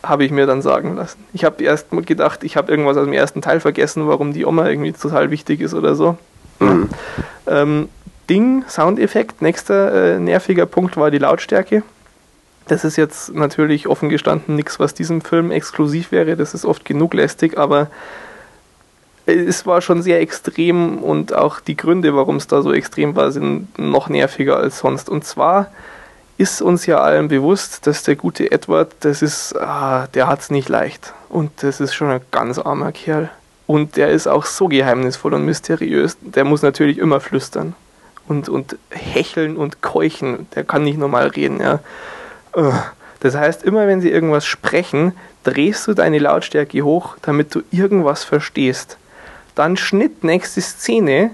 Habe ich mir dann sagen lassen. Ich habe erst gedacht, ich habe irgendwas aus dem ersten Teil vergessen, warum die Oma irgendwie total wichtig ist oder so. Mhm. Ähm, Ding, Soundeffekt, nächster äh, nerviger Punkt war die Lautstärke. Das ist jetzt natürlich offen gestanden nichts, was diesem Film exklusiv wäre. Das ist oft genug lästig, aber es war schon sehr extrem und auch die Gründe, warum es da so extrem war, sind noch nerviger als sonst. Und zwar ist uns ja allen bewusst, dass der gute Edward, das ist, ah, der hat es nicht leicht. Und das ist schon ein ganz armer Kerl. Und der ist auch so geheimnisvoll und mysteriös. Der muss natürlich immer flüstern und, und hecheln und keuchen. Der kann nicht normal reden, ja. Das heißt, immer wenn sie irgendwas sprechen, drehst du deine Lautstärke hoch, damit du irgendwas verstehst. Dann Schnitt, nächste Szene,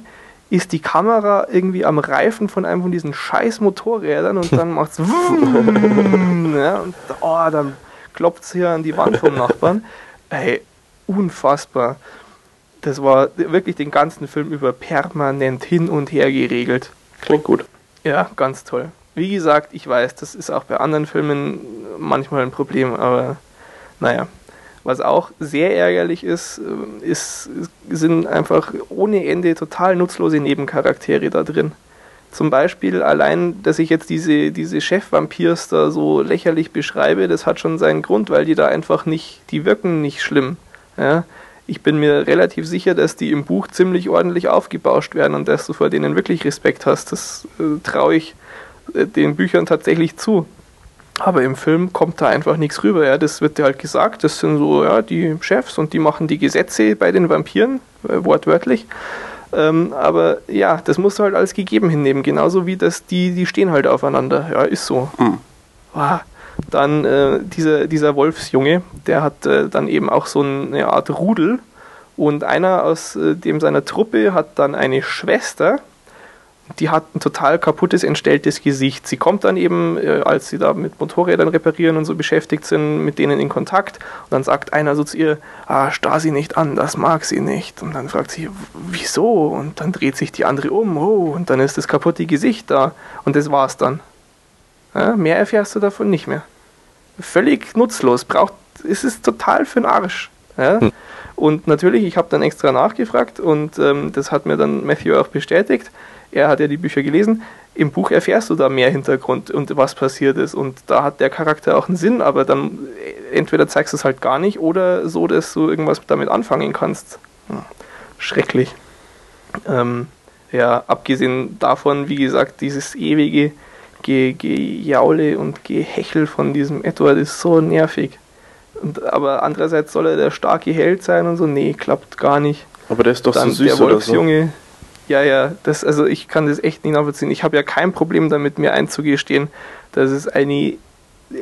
ist die Kamera irgendwie am Reifen von einem von diesen scheiß Motorrädern und dann macht's *laughs* ja, und oh, dann klopft es hier an die Wand vom Nachbarn. Ey, unfassbar. Das war wirklich den ganzen Film über permanent hin und her geregelt. Klingt gut. Ja, ganz toll. Wie gesagt, ich weiß, das ist auch bei anderen Filmen manchmal ein Problem, aber naja. Was auch sehr ärgerlich ist, äh, ist, sind einfach ohne Ende total nutzlose Nebencharaktere da drin. Zum Beispiel allein, dass ich jetzt diese, diese Chef-Vampirs da so lächerlich beschreibe, das hat schon seinen Grund, weil die da einfach nicht, die wirken nicht schlimm. Ja? Ich bin mir relativ sicher, dass die im Buch ziemlich ordentlich aufgebauscht werden und dass du vor denen wirklich Respekt hast. Das äh, traue ich den Büchern tatsächlich zu. Aber im Film kommt da einfach nichts rüber. Ja. Das wird dir halt gesagt, das sind so ja, die Chefs und die machen die Gesetze bei den Vampiren, äh, wortwörtlich. Ähm, aber ja, das musst du halt als gegeben hinnehmen. Genauso wie das, die, die stehen halt aufeinander. Ja, ist so. Mhm. Wow. Dann äh, dieser, dieser Wolfsjunge, der hat äh, dann eben auch so eine Art Rudel. Und einer aus äh, dem seiner Truppe hat dann eine Schwester, die hat ein total kaputtes, entstelltes Gesicht. Sie kommt dann eben, äh, als sie da mit Motorrädern reparieren und so beschäftigt sind, mit denen in Kontakt. Und dann sagt einer so zu ihr, ah, starr sie nicht an, das mag sie nicht. Und dann fragt sie, wieso? Und dann dreht sich die andere um, oh, und dann ist das kaputte Gesicht da. Und das war's dann. Ja, mehr erfährst du davon nicht mehr. Völlig nutzlos, braucht, es ist total für den Arsch. Ja? Hm. Und natürlich, ich habe dann extra nachgefragt und ähm, das hat mir dann Matthew auch bestätigt er hat ja die Bücher gelesen, im Buch erfährst du da mehr Hintergrund und was passiert ist. Und da hat der Charakter auch einen Sinn, aber dann entweder zeigst du es halt gar nicht oder so, dass du irgendwas damit anfangen kannst. Hm. Schrecklich. Ähm, ja, abgesehen davon, wie gesagt, dieses ewige Ge Gejaule und Gehechel von diesem Edward ist so nervig. Und, aber andererseits soll er der starke Held sein und so, nee, klappt gar nicht. Aber der ist doch Dann so süß der Wolfsjunge, oder so. Ja, ja, das, also ich kann das echt nicht nachvollziehen. Ich habe ja kein Problem damit, mir einzugestehen, dass es eine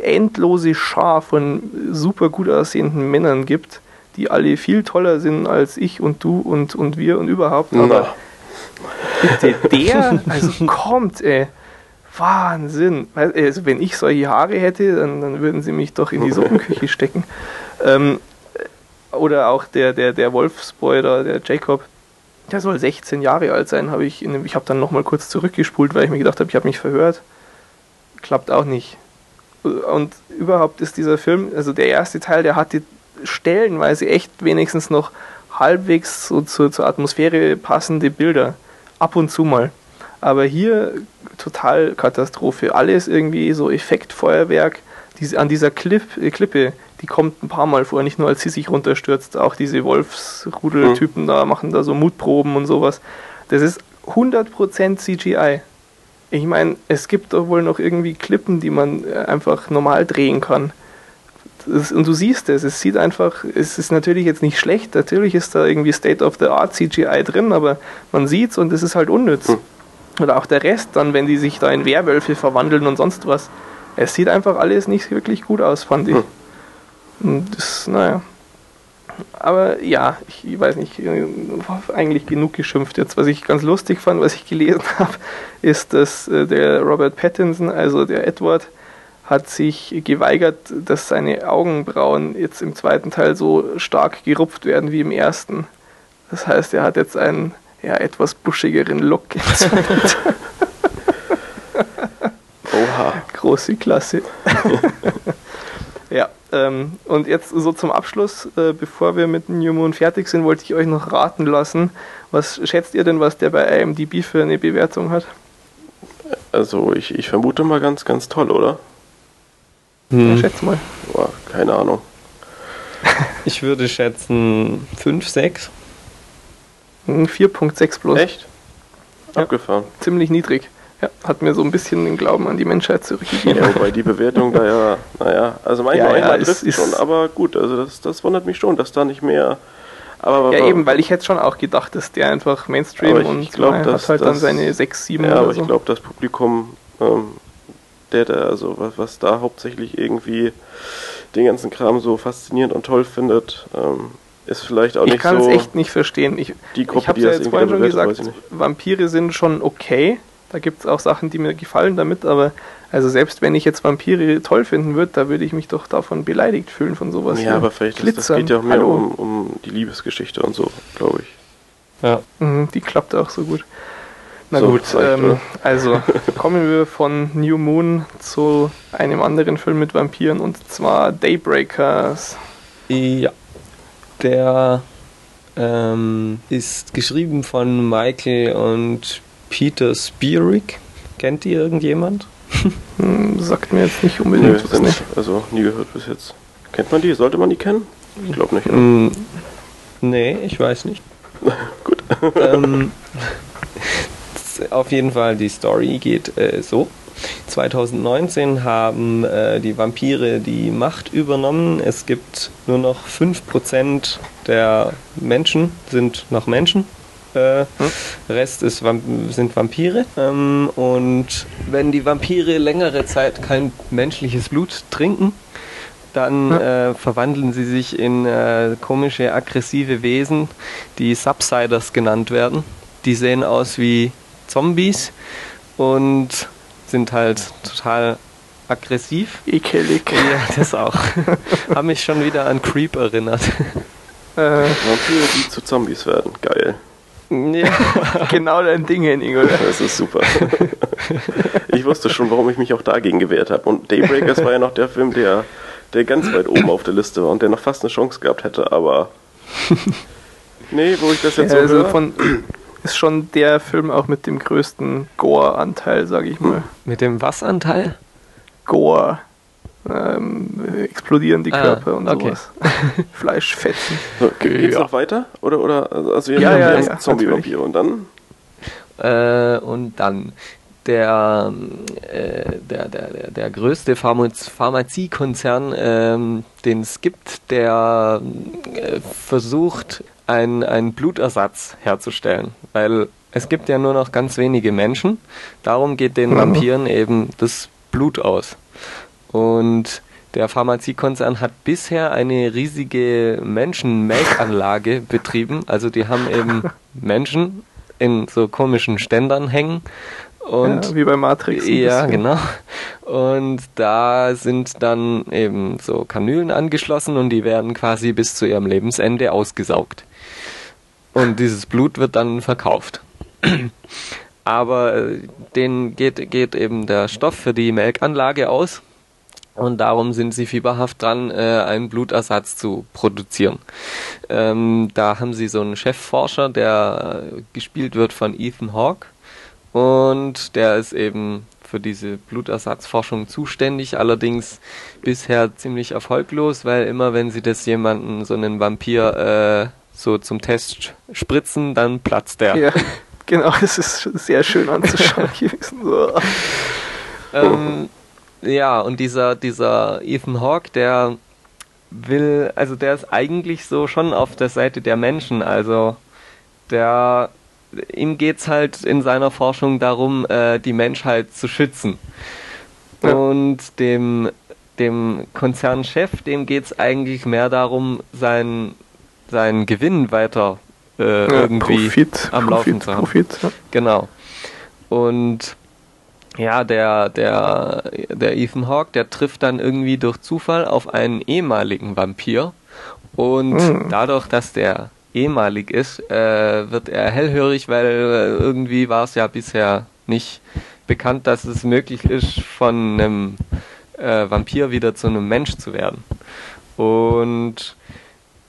endlose Schar von super gut aussehenden Männern gibt, die alle viel toller sind als ich und du und, und wir und überhaupt. Aber bitte, der, also kommt, ey. Wahnsinn. Also wenn ich solche Haare hätte, dann, dann würden sie mich doch in die Suppenküche stecken. Ähm, oder auch der, der, der Wolfsboy da, der Jacob, der soll 16 Jahre alt sein, habe ich. In, ich habe dann nochmal kurz zurückgespult, weil ich mir gedacht habe, ich habe mich verhört. Klappt auch nicht. Und überhaupt ist dieser Film, also der erste Teil, der hatte stellenweise echt wenigstens noch halbwegs so zur, zur Atmosphäre passende Bilder. Ab und zu mal. Aber hier total Katastrophe. Alles irgendwie so Effektfeuerwerk. Diese, an dieser Clip, Klippe, die kommt ein paar Mal vor, nicht nur als sie sich runterstürzt, auch diese Wolfsrudeltypen mhm. da machen da so Mutproben und sowas. Das ist 100% CGI. Ich meine, es gibt doch wohl noch irgendwie Klippen, die man äh, einfach normal drehen kann. Das, und du siehst es, es sieht einfach, es ist natürlich jetzt nicht schlecht, natürlich ist da irgendwie State of the Art CGI drin, aber man sieht's und es ist halt unnütz. Mhm. Oder auch der Rest dann, wenn die sich da in Werwölfe verwandeln und sonst was. Es sieht einfach alles nicht wirklich gut aus, fand ich. Mhm. Das, naja. Aber ja, ich weiß nicht, eigentlich genug geschimpft. Jetzt, was ich ganz lustig fand, was ich gelesen *laughs* habe, ist, dass äh, der Robert Pattinson, also der Edward, hat sich geweigert, dass seine Augenbrauen jetzt im zweiten Teil so stark gerupft werden wie im ersten. Das heißt, er hat jetzt einen ja, etwas buschigeren Look. *laughs* Oha. Große Klasse. *laughs* ja, ähm, und jetzt so zum Abschluss, äh, bevor wir mit New Moon fertig sind, wollte ich euch noch raten lassen. Was schätzt ihr denn, was der bei IMDb für eine Bewertung hat? Also ich, ich vermute mal ganz, ganz toll, oder? Hm. Ja, schätz mal. Boah, keine Ahnung. *laughs* ich würde schätzen 5, 6. 4.6 bloß. Echt? Abgefahren. Ja, ziemlich niedrig ja, hat mir so ein bisschen den Glauben an die Menschheit zurückgegeben. Ja, wobei die Bewertung da ja, naja, also manchmal, *laughs* ja, ja, trifft ist, schon, aber gut, also das, das wundert mich schon, dass da nicht mehr. Aber, aber, ja, eben, weil ich hätte schon auch gedacht, dass der einfach Mainstream ich, und ich glaub, so, hat halt das, dann seine 6, 7 Ja, aber so. ich glaube, das Publikum, ähm, der da, also was, was da hauptsächlich irgendwie den ganzen Kram so faszinierend und toll findet, ähm, ist vielleicht auch ich nicht so. Ich kann es echt nicht verstehen. Ich, die Gruppe, ich habe ja jetzt vorhin schon gesagt, Vampire sind schon okay, da gibt es auch Sachen, die mir gefallen damit, aber also selbst wenn ich jetzt Vampire toll finden würde, da würde ich mich doch davon beleidigt fühlen von sowas. Ja, aber vielleicht ist, das geht ja auch mehr um, um, die Liebesgeschichte und so, glaube ich. Ja. Mhm, die klappt auch so gut. Na So, gut, ähm, *laughs* also kommen wir von New Moon zu einem anderen Film mit Vampiren und zwar Daybreakers. Ja. Der ähm, ist geschrieben von Michael und Peter Spierig. Kennt ihr irgendjemand? *laughs* Hm, sagt mir jetzt nicht unbedingt was, sind, ne? also nie gehört bis jetzt. Kennt man die? Sollte man die kennen? Ich glaube nicht. Ne? Mm, nee, ich weiß nicht. *laughs* Gut. ähm, auf jeden Fall, die Story geht äh, so. 2019 haben äh, die Vampire die Macht übernommen. Es gibt nur noch 5% der Menschen sind noch Menschen. Äh, Rest ist sind Vampire. Ähm, und wenn die Vampire längere Zeit kein menschliches Blut trinken, dann äh, verwandeln sie sich in äh, komische, aggressive Wesen, die Subsiders genannt werden. Die sehen aus wie Zombies und sind halt total aggressiv. Ekelig. Ja, das auch. *laughs* Haben mich schon wieder an Creep erinnert. Äh, Vampire, die zu Zombies werden. Geil. Ja. *laughs* genau dein Ding, Henning, oder? Das ist super. ich wusste schon, warum ich mich auch dagegen gewehrt habe. Und Daybreakers war ja noch der Film, der, der ganz weit oben auf der Liste war und der noch fast eine Chance gehabt hätte, aber. *laughs* Nee, wo ich das jetzt Ja, so also höre. von, ist schon der Film auch mit dem größten Gore-Anteil, sag ich mal. Mit dem Was-Anteil? Gore. Ähm, explodieren die Ah, Körper und okay. sowas. *laughs* Fleischfetzen. So, ge- geht's Ja. noch weiter? Oder, oder, also wir Ja, haben ja, ja, Zombie-Vampire und dann? Äh, und dann der, äh, der, der, der, der größte Pharma- Pharmaziekonzern, ähm, den es gibt, der äh, versucht, ein- einen Blutersatz herzustellen. Weil es gibt ja nur noch ganz wenige Menschen. Darum geht den Mhm. Vampiren eben das Blut aus. Und der Pharmaziekonzern hat bisher eine riesige Menschenmelkanlage betrieben. Also die haben eben *laughs* Menschen in so komischen Ständern hängen. Und ja, wie bei Matrix. ja, genau. Und da sind dann eben so Kanülen angeschlossen und die werden quasi bis zu ihrem Lebensende ausgesaugt. Und dieses Blut wird dann verkauft. Aber äh, denen geht, geht eben der Stoff für die Melkanlage aus. Und darum sind sie fieberhaft dran, äh, einen Blutersatz zu produzieren. Ähm, da haben sie so einen Chefforscher, der äh, gespielt wird von Ethan Hawke. Und der ist eben für diese Blutersatzforschung zuständig, allerdings bisher ziemlich erfolglos, weil immer wenn sie das jemanden, so einen Vampir, äh, so zum Test spritzen, dann platzt der. Ja, *laughs* genau, das ist sehr schön anzuschauen. *laughs* So. Ähm, ja, und dieser, dieser Ethan Hawke, der will, also der ist eigentlich so schon auf der Seite der Menschen, also der ihm geht's halt in seiner Forschung darum, äh, die Menschheit zu schützen. Ja. Und dem, dem Konzernchef, dem geht's eigentlich mehr darum, seinen, seinen Gewinn weiter äh, Ja, irgendwie Profit, am Laufen Profit, zu haben. Profit. Ja. Genau. Und ja, der, der, der Ethan Hawke, der trifft dann irgendwie durch Zufall auf einen ehemaligen Vampir. Und Mhm. dadurch, dass der ehemalig ist, äh, wird er hellhörig, weil äh, irgendwie war es ja bisher nicht bekannt, dass es möglich ist, von einem äh, Vampir wieder zu einem Mensch zu werden. Und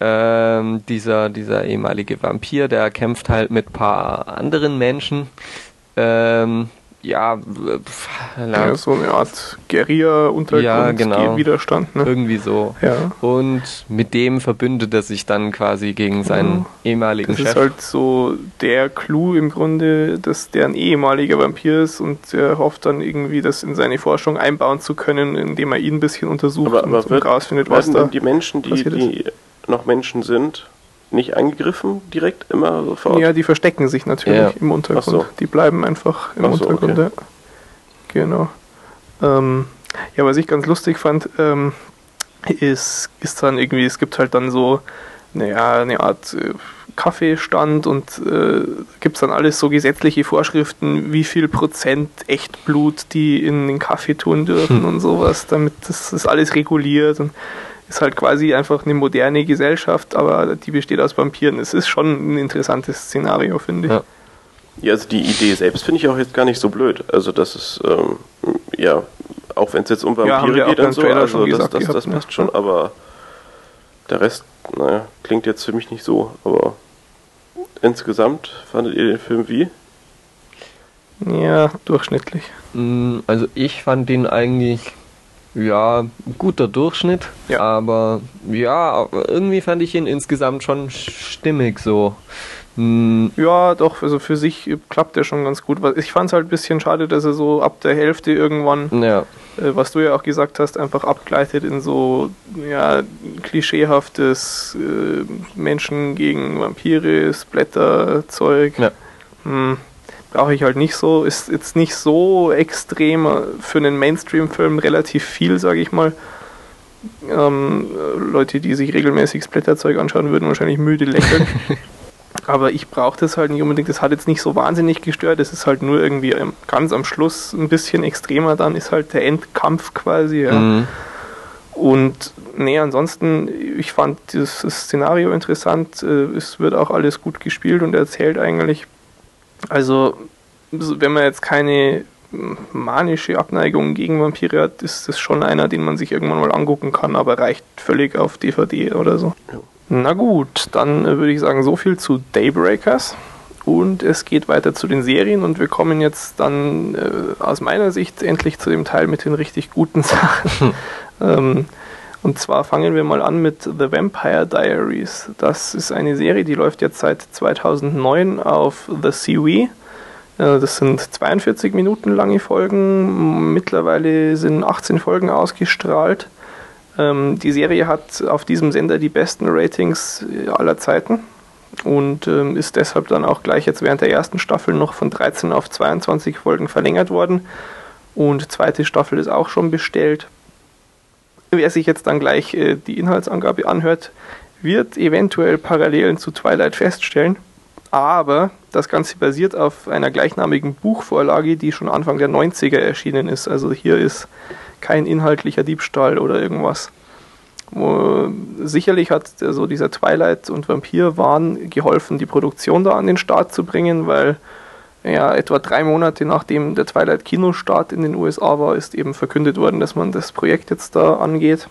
ähm, dieser, dieser ehemalige Vampir, der kämpft halt mit paar anderen Menschen. Ähm, ja, pf, Ja, so eine Art Guerilla-Untergrund, Ja, genau. Widerstand. Ne? irgendwie so. Ja. Und mit dem verbündet er sich dann quasi gegen seinen Ja. ehemaligen Das Chef. ist halt so der Clou im Grunde, dass der ein ehemaliger Vampir ist und er hofft dann irgendwie, das in seine Forschung einbauen zu können, indem er ihn ein bisschen untersucht Aber, und, aber und wird, rausfindet, was da denn die Menschen, die, die noch Menschen sind, nicht angegriffen direkt immer sofort? Ja, die verstecken sich natürlich Ja. im Untergrund. So. Die bleiben einfach im so, Untergrund. okay. Genau. Ähm, ja, was ich ganz lustig fand, ähm, ist, ist dann irgendwie, es gibt halt dann so, naja, eine Art äh, Kaffeestand und äh, gibt es dann alles so gesetzliche Vorschriften, wie viel Prozent Echtblut die in den Kaffee tun dürfen und sowas, damit das ist alles reguliert und ist halt quasi einfach eine moderne Gesellschaft, aber die besteht aus Vampiren. Es ist schon ein interessantes Szenario, finde ich. Ja. Ja, also die Idee selbst finde ich auch jetzt gar nicht so blöd. Also das ist, ähm, ja, auch wenn es jetzt um Vampire ja, geht und so, also das, das, das, das passt schon, aber der Rest, naja, klingt jetzt für mich nicht so, aber insgesamt fandet ihr den Film wie? Ja, durchschnittlich. Mm, also ich fand den eigentlich ja, guter Durchschnitt, ja. aber ja, irgendwie fand ich ihn insgesamt schon stimmig so. Hm. Ja, doch, also für sich klappt der schon ganz gut. Ich fand es halt ein bisschen schade, dass er so ab der Hälfte irgendwann, ja. äh, was du ja auch gesagt hast, einfach abgleitet in so ja, klischeehaftes äh, Menschen gegen Vampire, Splatter-Zeug. Ja. Hm, Brauche ich halt nicht so. Ist jetzt nicht so extrem für einen Mainstream-Film relativ viel, sage ich mal. Ähm, Leute, die sich regelmäßig Splatter-Zeug anschauen, würden wahrscheinlich müde lächeln. *laughs* aber ich brauche das halt nicht unbedingt. Das hat jetzt nicht so wahnsinnig gestört. Es ist halt nur irgendwie ganz am Schluss ein bisschen extremer. Dann ist halt der Endkampf quasi. Ja. Mhm. Und nee, ansonsten, ich fand das Szenario interessant. Äh, es wird auch alles gut gespielt und erzählt eigentlich. Also, wenn man jetzt keine manische Abneigung gegen Vampire hat, ist das schon einer, den man sich irgendwann mal angucken kann, aber reicht völlig auf DVD oder so. Ja. Na gut, dann äh, würde ich sagen, so viel zu Daybreakers. Und es geht weiter zu den Serien und wir kommen jetzt dann äh, aus meiner Sicht endlich zu dem Teil mit den richtig guten *laughs* Sachen. *laughs* ähm, und zwar fangen wir mal an mit The Vampire Diaries. Das ist eine Serie, die läuft jetzt seit 2009 auf The CW. Äh, das sind 42 Minuten lange Folgen. Mittlerweile sind 18 Folgen ausgestrahlt. Ähm, die Serie hat auf diesem Sender die besten Ratings aller Zeiten und ähm, ist deshalb dann auch gleich jetzt während der ersten Staffel noch von 13 auf 22 Folgen verlängert worden. Und zweite Staffel ist auch schon bestellt. Wer sich jetzt dann gleich äh, die Inhaltsangabe anhört, wird eventuell Parallelen zu Twilight feststellen. Aber das Ganze basiert auf einer gleichnamigen Buchvorlage, die schon Anfang der 90er erschienen ist. Also hier ist kein inhaltlicher Diebstahl oder irgendwas. Wo, sicherlich hat also dieser Twilight und Vampir-Wahn geholfen, die Produktion da an den Start zu bringen, weil ja, etwa drei Monate nachdem der Twilight-Kinostart in den USA war, ist eben verkündet worden, dass man das Projekt jetzt da angeht.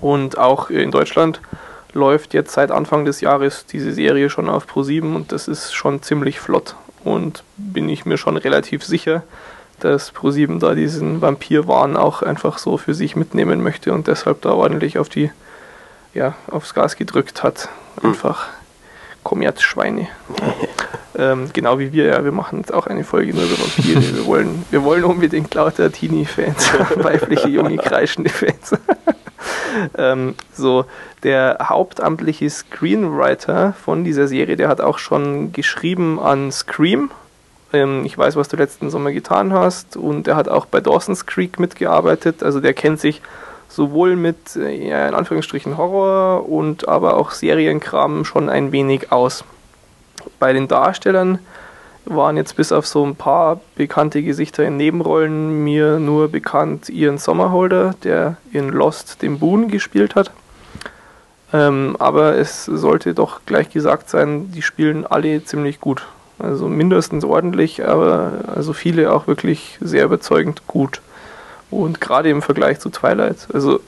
Und auch in Deutschland läuft jetzt seit Anfang des Jahres diese Serie schon auf Pro7 und das ist schon ziemlich flott. Und bin ich mir schon relativ sicher, dass ProSieben da diesen Vampirwahn auch einfach so für sich mitnehmen möchte und deshalb da ordentlich auf die, ja, aufs Gas gedrückt hat. Hm. Einfach Kommerzschweine. *laughs* ähm, genau wie wir, ja, wir machen jetzt auch eine Folge nur über Vampire. *laughs* Wir wollen, wir wollen unbedingt lauter Teenie-Fans, *laughs* weibliche, junge, kreischende Fans. ähm, so, der hauptamtliche Screenwriter von dieser Serie, der hat auch schon geschrieben an Scream, ähm, ich weiß, was du letzten Sommer getan hast und er hat auch bei Dawson's Creek mitgearbeitet. Also der kennt sich sowohl mit, äh, in Anführungsstrichen Horror und aber auch Serienkram schon ein wenig aus. Bei den Darstellern waren jetzt bis auf so ein paar bekannte Gesichter in Nebenrollen mir nur bekannt Ian Sommerholder, der in Lost den Boon gespielt hat. Ähm, aber es sollte doch gleich gesagt sein, die spielen alle ziemlich gut. Also mindestens ordentlich, aber also viele auch wirklich sehr überzeugend gut. Und gerade im Vergleich zu Twilight. Also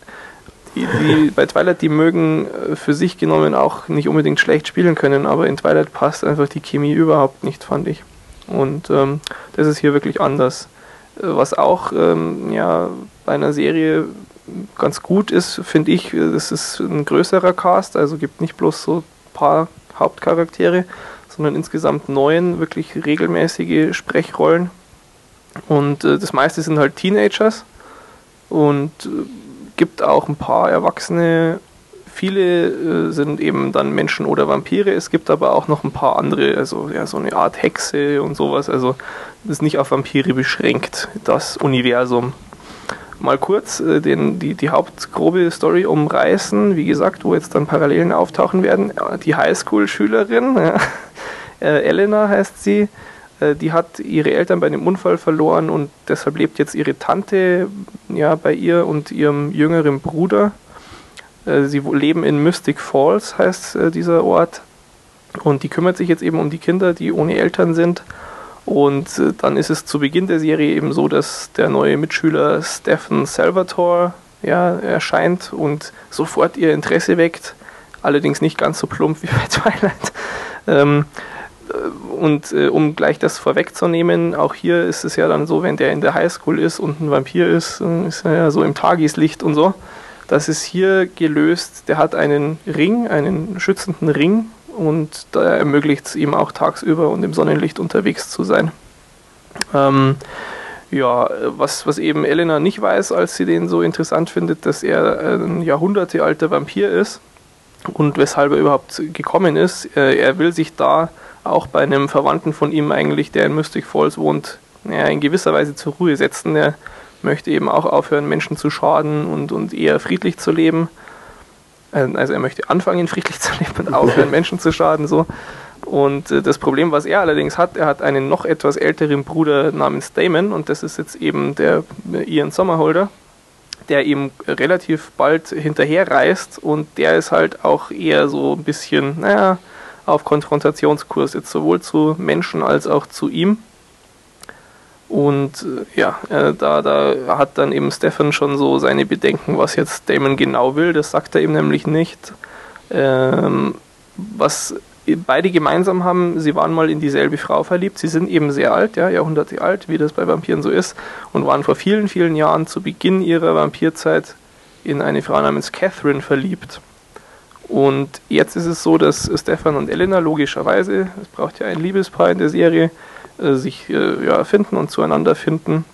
die, die *laughs* bei Twilight, die mögen äh, für sich genommen auch nicht unbedingt schlecht spielen können, aber in Twilight passt einfach die Chemie überhaupt nicht, fand ich. Und ähm, das ist hier wirklich anders. Äh, was auch ähm, ja, bei einer Serie ganz gut ist, finde ich, äh, das ist ein größerer Cast, also gibt nicht bloß so ein paar Hauptcharaktere, sondern insgesamt neun wirklich regelmäßige Sprechrollen. Und äh, das meiste sind halt Teenagers und äh, gibt auch ein paar Erwachsene. Viele äh, sind eben dann Menschen oder Vampire. Es gibt aber auch noch ein paar andere, also ja, so eine Art Hexe und sowas. Also das ist nicht auf Vampire beschränkt, das Universum mal kurz äh, den, die, die hauptgrobe Story umreißen. Wie gesagt, wo jetzt dann Parallelen auftauchen werden. Die Highschool-Schülerin, ja, *laughs* äh, Elena heißt sie, die hat ihre Eltern bei einem Unfall verloren und deshalb lebt jetzt ihre Tante ja, bei ihr und ihrem jüngeren Bruder. Äh, sie leben in Mystic Falls, heißt äh, dieser Ort. Und die kümmert sich jetzt eben um die Kinder, die ohne Eltern sind. Und äh, dann ist es zu Beginn der Serie eben so, dass der neue Mitschüler Stephen Salvatore ja, erscheint und sofort ihr Interesse weckt. Allerdings nicht ganz so plump wie bei *laughs* Twilight. Ähm, äh, und äh, um gleich das vorwegzunehmen, auch hier ist es ja dann so, wenn der in der Highschool ist und ein Vampir ist, äh, ist er ja so im Tageslicht und so. Das ist hier gelöst, der hat einen Ring, einen schützenden Ring und da ermöglicht es ihm auch tagsüber und im Sonnenlicht unterwegs zu sein. Ähm, ja, was, was eben Elena nicht weiß, als sie den so interessant findet, dass er ein jahrhundertealter Vampir ist und weshalb er überhaupt gekommen ist. Äh, er will sich da auch bei einem Verwandten von ihm eigentlich, der in Mystic Falls wohnt, ja, in gewisser Weise zur Ruhe setzen. Er möchte eben auch aufhören, Menschen zu schaden und, und eher friedlich zu leben. Ähm, also er möchte anfangen, *laughs* friedlich zu leben und aufhören, *laughs* Menschen zu schaden. So. Und äh, das Problem, was er allerdings hat, er hat einen noch etwas älteren Bruder namens Damon und das ist jetzt eben der äh, Ian Sommerholder, der ihm relativ bald hinterherreist und der ist halt auch eher so ein bisschen, naja, auf Konfrontationskurs, jetzt sowohl zu Menschen als auch zu ihm. Und äh, ja, äh, da, da hat dann eben Stefan schon so seine Bedenken, was jetzt Damon genau will. Das sagt er ihm nämlich nicht. Ähm, was beide gemeinsam haben, sie waren mal in dieselbe Frau verliebt. Sie sind eben sehr alt, ja, Jahrhunderte alt, wie das bei Vampiren so ist, und waren vor vielen, vielen Jahren zu Beginn ihrer Vampirzeit in eine Frau namens Catherine verliebt. Und jetzt ist es so, dass Stefan und Elena logischerweise, es braucht ja ein Liebespaar in der Serie, äh, sich äh, ja, finden und zueinander finden.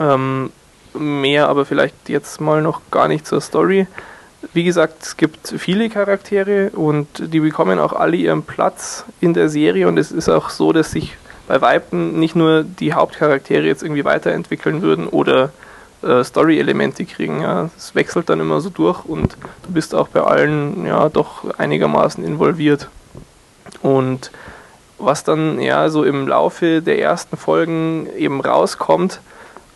Ähm, mehr aber vielleicht jetzt mal noch gar nicht zur Story. Wie gesagt, es gibt viele Charaktere und die bekommen auch alle ihren Platz in der Serie und es ist auch so, dass sich bei Weipen nicht nur die Hauptcharaktere jetzt irgendwie weiterentwickeln würden oder äh, Story-Elemente kriegen. Ja. Es wechselt dann immer so durch und du bist auch bei allen ja doch einigermaßen involviert. Und was dann ja so im Laufe der ersten Folgen eben rauskommt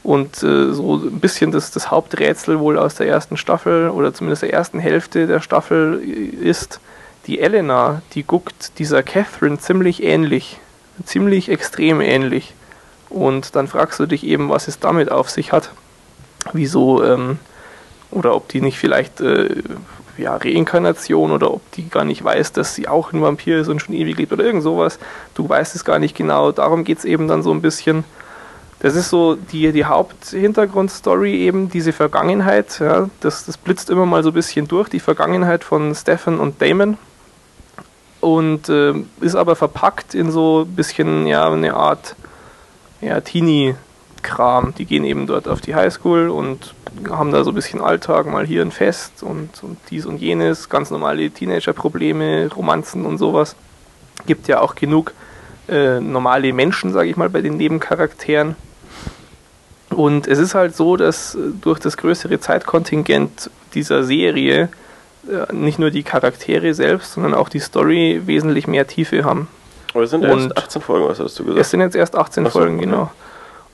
und äh, so ein bisschen das, das Haupträtsel wohl aus der ersten Staffel oder zumindest der ersten Hälfte der Staffel ist, die Elena, die guckt dieser Catherine ziemlich ähnlich, ziemlich extrem ähnlich. Und dann fragst du dich eben, was es damit auf sich hat. Wieso, ähm, oder ob die nicht vielleicht äh, ja, Reinkarnation oder ob die gar nicht weiß, dass sie auch ein Vampir ist und schon ewig lebt oder irgend sowas. Du weißt es gar nicht genau. Darum geht es eben dann so ein bisschen. Das ist so die, die Haupthintergrundstory eben, diese Vergangenheit. Ja, das, das blitzt immer mal so ein bisschen durch, die Vergangenheit von Stefan und Damon. Und äh, ist aber verpackt in so ein bisschen, ja, eine Art ja, Teenie- Kram. Die gehen eben dort auf die Highschool und haben da so ein bisschen Alltag, mal hier ein Fest und, und dies und jenes, ganz normale Teenager-Probleme, Romanzen und sowas. Gibt ja auch genug äh, normale Menschen, sage ich mal, bei den Nebencharakteren. Und es ist halt so, dass äh, durch das größere Zeitkontingent dieser Serie äh, nicht nur die Charaktere selbst, sondern auch die Story wesentlich mehr Tiefe haben. Aber es sind und erst 18 Folgen, was hast du gesagt? Es sind jetzt erst 18 so, Folgen, okay. genau.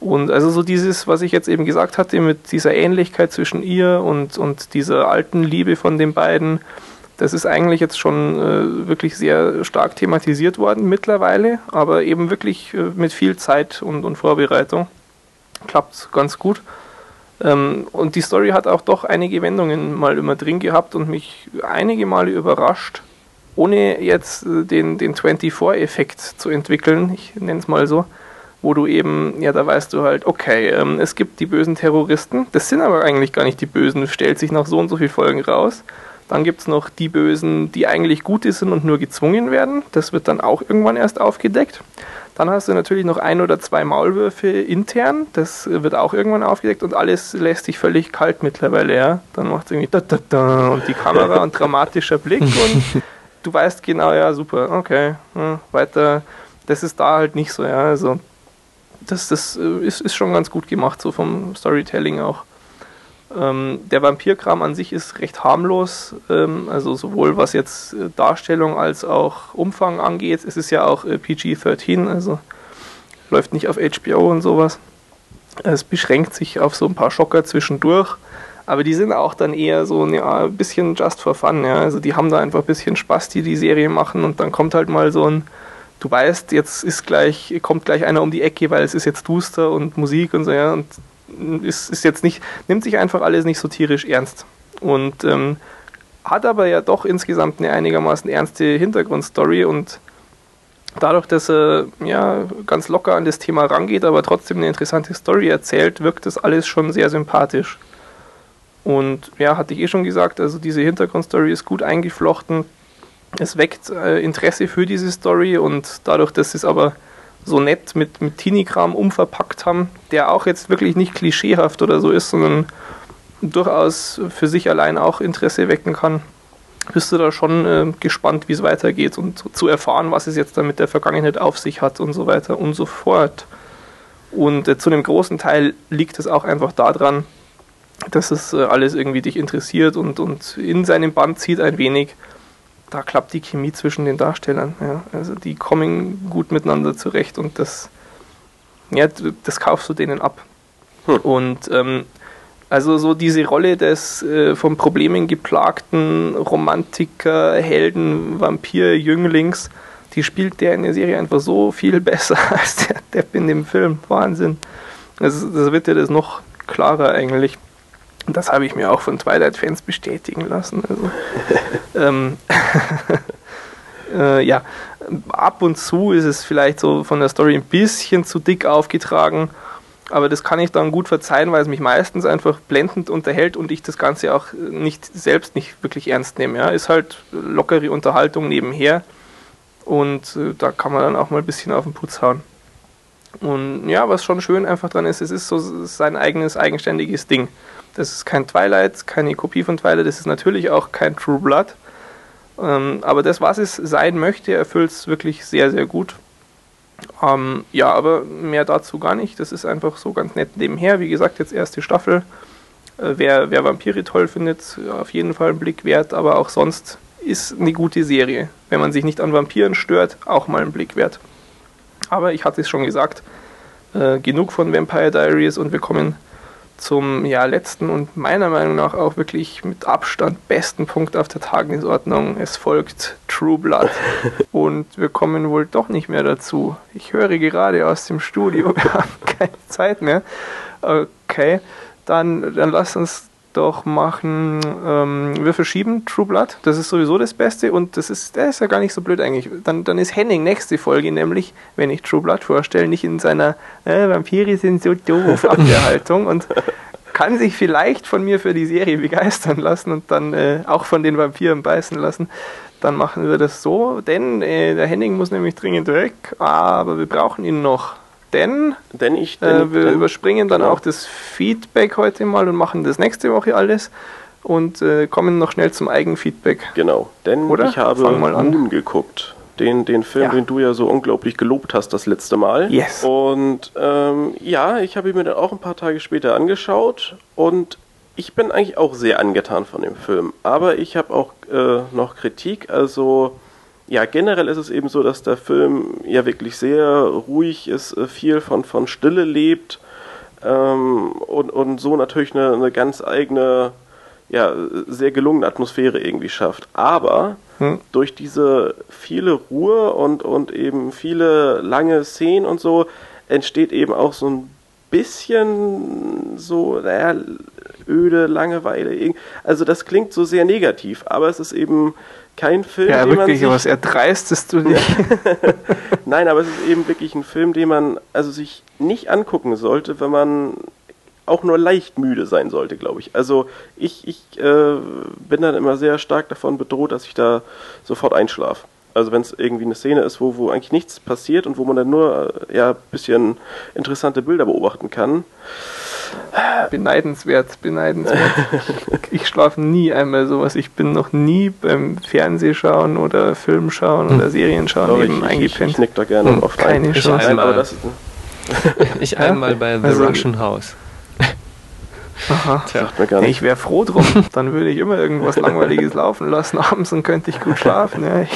Und also so dieses, was ich jetzt eben gesagt hatte, mit dieser Ähnlichkeit zwischen ihr und, und dieser alten Liebe von den beiden, das ist eigentlich jetzt schon äh, wirklich sehr stark thematisiert worden mittlerweile, aber eben wirklich äh, mit viel Zeit und, und Vorbereitung. Klappt ganz gut. Ähm, und die Story hat auch doch einige Wendungen mal immer drin gehabt und mich einige Male überrascht, ohne jetzt äh, den, den 24-Effekt zu entwickeln, ich nenne es mal so wo du eben, ja, da weißt du halt, okay, ähm, es gibt die bösen Terroristen, das sind aber eigentlich gar nicht die Bösen, stellt sich nach so und so vielen Folgen raus. Dann gibt es noch die Bösen, die eigentlich gute sind und nur gezwungen werden. Das wird dann auch irgendwann erst aufgedeckt. Dann hast du natürlich noch ein oder zwei Maulwürfe intern. Das wird auch irgendwann aufgedeckt und alles lässt sich völlig kalt mittlerweile. Ja? Dann macht es irgendwie da, da, da und die Kamera und dramatischer Blick *laughs* und du weißt genau, ja, super, okay, ja, weiter. Das ist da halt nicht so. Ja? Also das, das äh, ist, ist schon ganz gut gemacht, so vom Storytelling auch. Ähm, der Vampirkram an sich ist recht harmlos, ähm, also sowohl was jetzt äh, Darstellung als auch Umfang angeht. Es ist ja auch äh, PG-13, also läuft nicht auf HBO und sowas. Es beschränkt sich auf so ein paar Schocker zwischendurch, Aber die sind auch dann eher so ja, ein bisschen just for fun. Ja. Also die haben da einfach ein bisschen Spaß, die die Serie machen und dann kommt halt mal so ein, du weißt, jetzt ist gleich, kommt gleich einer um die Ecke, weil es ist jetzt duster und Musik und so, ja. Und ist, ist jetzt nicht, nimmt sich einfach alles nicht so tierisch ernst. Und ähm, hat aber ja doch insgesamt eine einigermaßen ernste Hintergrundstory und dadurch, dass er ja ganz locker an das Thema rangeht, aber trotzdem eine interessante Story erzählt, wirkt das alles schon sehr sympathisch. Und ja, hatte ich eh schon gesagt, also diese Hintergrundstory ist gut eingeflochten. Es weckt äh, Interesse für diese Story und dadurch, dass es aber so nett mit, mit Teenie-Kram umverpackt haben, der auch jetzt wirklich nicht klischeehaft oder so ist, sondern durchaus für sich allein auch Interesse wecken kann, bist du da schon äh, gespannt, wie es weitergeht und zu, zu, erfahren, was es jetzt dann mit der Vergangenheit auf sich hat und so weiter und so fort. Und äh, zu einem großen Teil liegt es auch einfach daran, dass es äh, alles irgendwie dich interessiert und, und in seinem Band zieht ein wenig. Da klappt die Chemie zwischen den Darstellern. Ja. Also die kommen gut miteinander zurecht und das, ja, das kaufst du denen ab. Hm. Und ähm, also so diese Rolle des äh, von Problemen geplagten Romantiker, Helden, Vampir, Jünglings, die spielt der in der Serie einfach so viel *laughs* besser als der Depp in dem Film. Wahnsinn. Also, das wird ja das noch klarer eigentlich. Das habe ich mir auch von Twilight-Fans bestätigen lassen. Also, *laughs* ähm, *laughs* äh, ja, ab und zu ist es vielleicht so von der Story ein bisschen zu dick aufgetragen aber das kann ich dann gut verzeihen, weil es mich meistens einfach blendend unterhält und ich das Ganze auch nicht selbst nicht wirklich ernst nehme. Ja. Ist halt lockere Unterhaltung nebenher und äh, da kann man dann auch mal ein bisschen auf den Putz hauen. Und ja, was schon schön einfach dran ist, es ist so sein eigenes, eigenständiges Ding. Das ist kein Twilight, keine Kopie von Twilight, das ist natürlich auch kein True Blood. Ähm, aber das, was es sein möchte, erfüllt es wirklich sehr, sehr gut. Ähm, ja, aber mehr dazu gar nicht. Das ist einfach so ganz nett nebenher. Wie gesagt, jetzt erste Staffel. Äh, wer, wer Vampire toll findet, auf jeden Fall einen Blick wert, aber auch sonst ist eine gute Serie. Wenn man sich nicht an Vampiren stört, auch mal einen Blick wert. Aber ich hatte es schon gesagt, äh, genug von Vampire Diaries und wir kommen zum ja, letzten und meiner Meinung nach auch wirklich mit Abstand besten Punkt auf der Tagesordnung. Es folgt True Blood. *laughs* und wir kommen wohl doch nicht mehr dazu. Ich höre gerade aus dem Studio, *laughs* wir haben keine Zeit mehr. Okay, dann, dann lass uns doch machen, ähm, wir verschieben True Blood, das ist sowieso das Beste und das ist, der ist ja gar nicht so blöd eigentlich. Dann, dann ist Henning nächste Folge nämlich, wenn ich True Blood vorstelle, nicht in seiner äh, Vampire sind so doof *laughs* Abwehrhaltung und kann sich vielleicht von mir für die Serie begeistern lassen und dann äh, auch von den Vampiren beißen lassen. Dann machen wir das so, denn äh, der Henning muss nämlich dringend weg, aber wir brauchen ihn noch denn, denn ich, denn, äh, wir denn, überspringen dann genau. auch das Feedback heute mal und machen das nächste Woche alles und äh, kommen noch schnell zum Eigenfeedback. Genau, denn Oder? ich habe Moon geguckt. Den, den Film, ja. den du ja so unglaublich gelobt hast das letzte Mal. Yes. Und ähm, ja, ich habe ihn mir dann auch ein paar Tage später angeschaut und ich bin eigentlich auch sehr angetan von dem Film. Aber ich habe auch äh, noch Kritik. Also ja, generell ist es eben so, dass der Film ja wirklich sehr ruhig ist, äh, viel von, von Stille lebt ähm, und, und so natürlich eine, eine ganz eigene, ja, sehr gelungene Atmosphäre irgendwie schafft. Aber hm. durch diese viele Ruhe und, und eben viele lange Szenen und so entsteht eben auch so ein bisschen so, naja, öde Langeweile. Also das klingt so sehr negativ, aber es ist eben kein Film, ja, den wirklich, man sich... was erdreistest du *laughs* nicht. Nein, aber es ist eben wirklich ein Film, den man also sich nicht angucken sollte, wenn man auch nur leicht müde sein sollte, glaube ich. Also ich, ich äh, bin dann immer sehr stark davon bedroht, dass ich da sofort einschlafe. Also wenn es irgendwie eine Szene ist, wo, wo eigentlich nichts passiert und wo man dann nur äh, ja, ein bisschen interessante Bilder beobachten kann, Beneidenswert, beneidenswert. *laughs* ich schlafe nie einmal sowas. Ich bin noch nie beim Fernsehschauen oder Filmschauen oder hm. Serienschauen Doch, eben ich, eingepennt. Ich, ich nick da gerne hm, oft Keine ein. Chance. *laughs* Ich einmal, ich einmal bei The also, Russian House. *laughs* Aha. Sagt mir gar nicht. Ich wäre froh drum. Dann würde ich immer irgendwas Langweiliges laufen lassen abends und könnte ich gut schlafen. Ja, ich,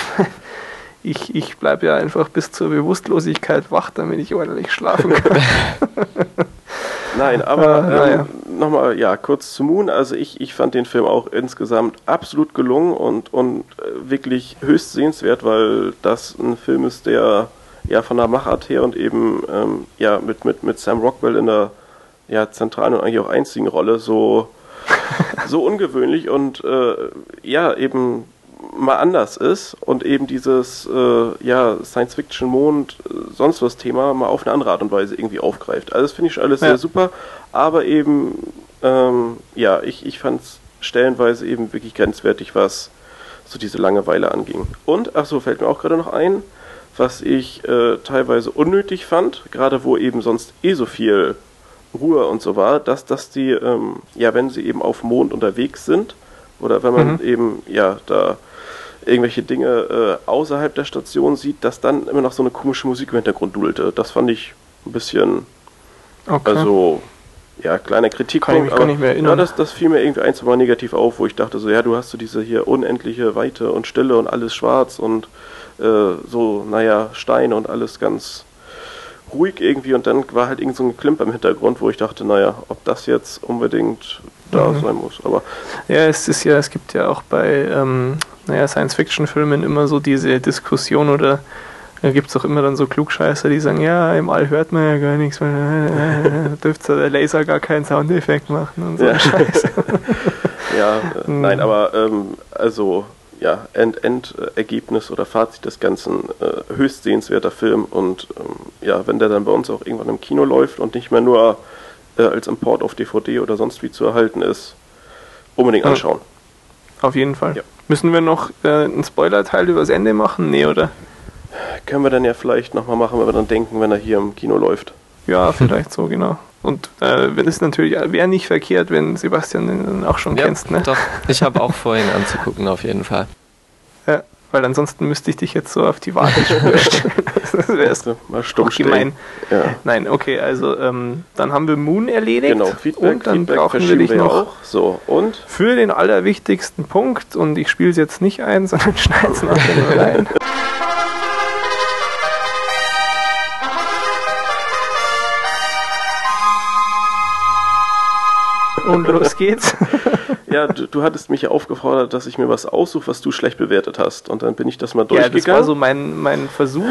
ich, ich bleibe ja einfach bis zur Bewusstlosigkeit wach, damit ich ordentlich schlafen kann. *laughs* Nein, *laughs* aber Ah, naja. ähm, nochmal, ja, kurz zu Moon. Also ich, ich fand den Film auch insgesamt absolut gelungen und, und äh, wirklich höchst sehenswert, weil das ein Film ist, der ja von der Machart her und eben ähm, ja mit, mit, mit Sam Rockwell in der ja, zentralen und eigentlich auch einzigen Rolle so, *laughs* so ungewöhnlich und äh, ja, eben mal anders ist und eben dieses äh, ja, Science-Fiction-Mond, äh, sonst was Thema mal auf eine andere Art und Weise irgendwie aufgreift. Also das finde ich schon alles Ja. sehr super, aber eben, ähm, ja, ich, ich fand es stellenweise eben wirklich grenzwertig, was so diese Langeweile anging. Und, ach so, fällt mir auch gerade noch ein, was ich äh, teilweise unnötig fand, gerade wo eben sonst eh so viel Ruhe und so war, dass, dass die, ähm, ja, wenn sie eben auf Mond unterwegs sind, oder wenn man Mhm. eben, ja, da irgendwelche Dinge äh, außerhalb der Station sieht, dass dann immer noch so eine komische Musik im Hintergrund dudelte. Das fand ich ein bisschen, Okay. also, ja, kleiner Kritikpunkt. Kann ich mich gar aber, nicht mehr erinnern. Ja, das, das fiel mir irgendwie ein, zwei Mal negativ auf, wo ich dachte so, ja, du hast so diese hier unendliche Weite und Stille und alles schwarz und äh, so, naja, Steine und alles ganz ruhig irgendwie und dann war halt irgend so ein Klimper im Hintergrund, wo ich dachte, naja, ob das jetzt unbedingt da Mhm. sein muss. Aber Ja, es ist ja, es gibt ja auch bei ähm, naja, Science-Fiction-Filmen immer so diese Diskussion oder da gibt es auch immer dann so Klugscheißer, die sagen, ja, im All hört man ja gar nichts, weil äh, *laughs* äh, dürfte der Laser gar keinen Soundeffekt machen und so Ja. ein Scheiß. *laughs* Ja, äh, Mhm. nein, aber ähm, also ja, End Endergebnis oder Fazit des Ganzen äh, höchst sehenswerter Film und ähm, ja, wenn der dann bei uns auch irgendwann im Kino läuft und nicht mehr nur äh, als Import auf DVD oder sonst wie zu erhalten ist, unbedingt anschauen. Auf jeden Fall. Ja. Müssen wir noch äh, einen Spoiler-Teil übers Ende machen? Nee, oder? Können wir dann ja vielleicht nochmal machen, wenn wir dann denken, wenn er hier im Kino läuft. Ja, vielleicht so, genau. Und äh, wenn es natürlich wäre nicht verkehrt, wenn Sebastian den auch schon Ja, kennst, ne? doch. Ich habe auch vor, ihn anzugucken, auf jeden Fall. Ja, weil ansonsten müsste ich dich jetzt so auf die Wartespur stellen. *laughs* das wäre mal stumm gemein. Ja. Nein, okay, also ähm, dann haben wir Moon erledigt. Genau, Feedback, und dann Feedback brauchen wir dich wir noch auch. So, und für den allerwichtigsten Punkt, und ich spiele es jetzt nicht ein, *laughs* sondern schneide es nachher *laughs* nur rein. Und los geht's. Ja, du, du hattest mich ja aufgefordert, dass ich mir was aussuche, was du schlecht bewertet hast. Und dann bin ich das mal Ja, durchgegangen. das war so mein, mein Versuch,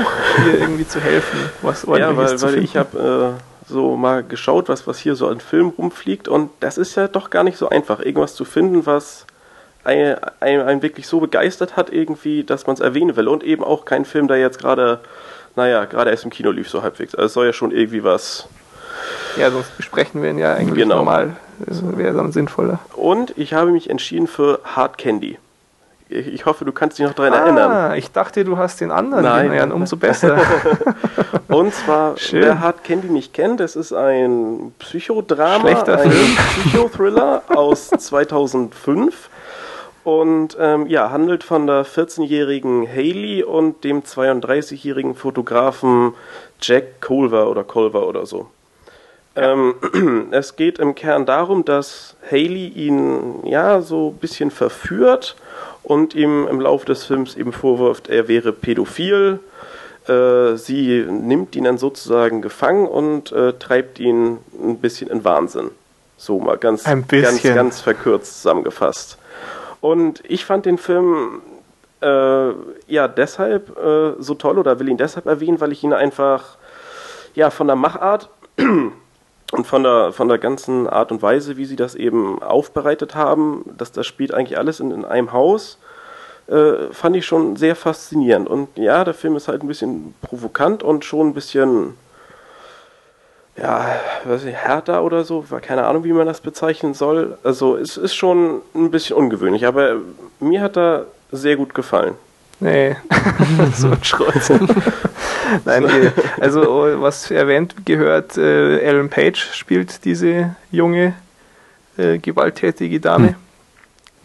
dir irgendwie zu helfen, was *laughs* Ja, weil, zu weil finden. ich habe äh, so mal geschaut, was, was hier so an Filmen rumfliegt und das ist ja doch gar nicht so einfach, irgendwas zu finden, was einen, einen, einen wirklich so begeistert hat irgendwie, dass man es erwähnen will und eben auch kein Film, der jetzt gerade, naja, gerade erst im Kino lief so halbwegs. Also es soll ja schon irgendwie was. Ja, sonst besprechen wir ihn ja eigentlich Genau. normal. Das wäre dann sinnvoller. Und ich habe mich entschieden für Hard Candy. Ich, ich hoffe, du kannst dich noch daran erinnern. Ah, ich dachte, du hast den anderen. Nein. Ja, umso besser. *laughs* Und zwar, *laughs* Schön. wer Hard Candy nicht kennt, das ist ein Psychodrama, Schlechter ein Film. Psychothriller *laughs* aus 2005 und ähm, ja, handelt von der 14-jährigen Haley und dem 32-jährigen Fotografen Jack Culver oder Culver oder so. Ähm, *clears throat* es geht im Kern darum, dass Haley ihn ja so ein bisschen verführt und ihm im Laufe des Films eben vorwirft, er wäre pädophil. Äh, sie nimmt ihn dann sozusagen gefangen und äh, treibt ihn ein bisschen in Wahnsinn. So mal ganz, ganz, ganz verkürzt zusammengefasst. Und ich fand den Film äh, ja deshalb äh, so toll oder will ihn deshalb erwähnen, weil ich ihn einfach ja von der Machart und von der, von der ganzen Art und Weise, wie sie das eben aufbereitet haben, dass das spielt eigentlich alles in, in einem Haus, äh, fand ich schon sehr faszinierend. Und ja, der Film ist halt ein bisschen provokant und schon ein bisschen, ja, weiß ich, härter oder so, war keine Ahnung, wie man das bezeichnen soll. Also es ist schon ein bisschen ungewöhnlich, aber mir hat er sehr gut gefallen. Nee, *laughs* so ein Schrott. *laughs* *laughs* Nein, also was erwähnt gehört, äh, Ellen Page spielt diese junge, äh, gewalttätige Dame.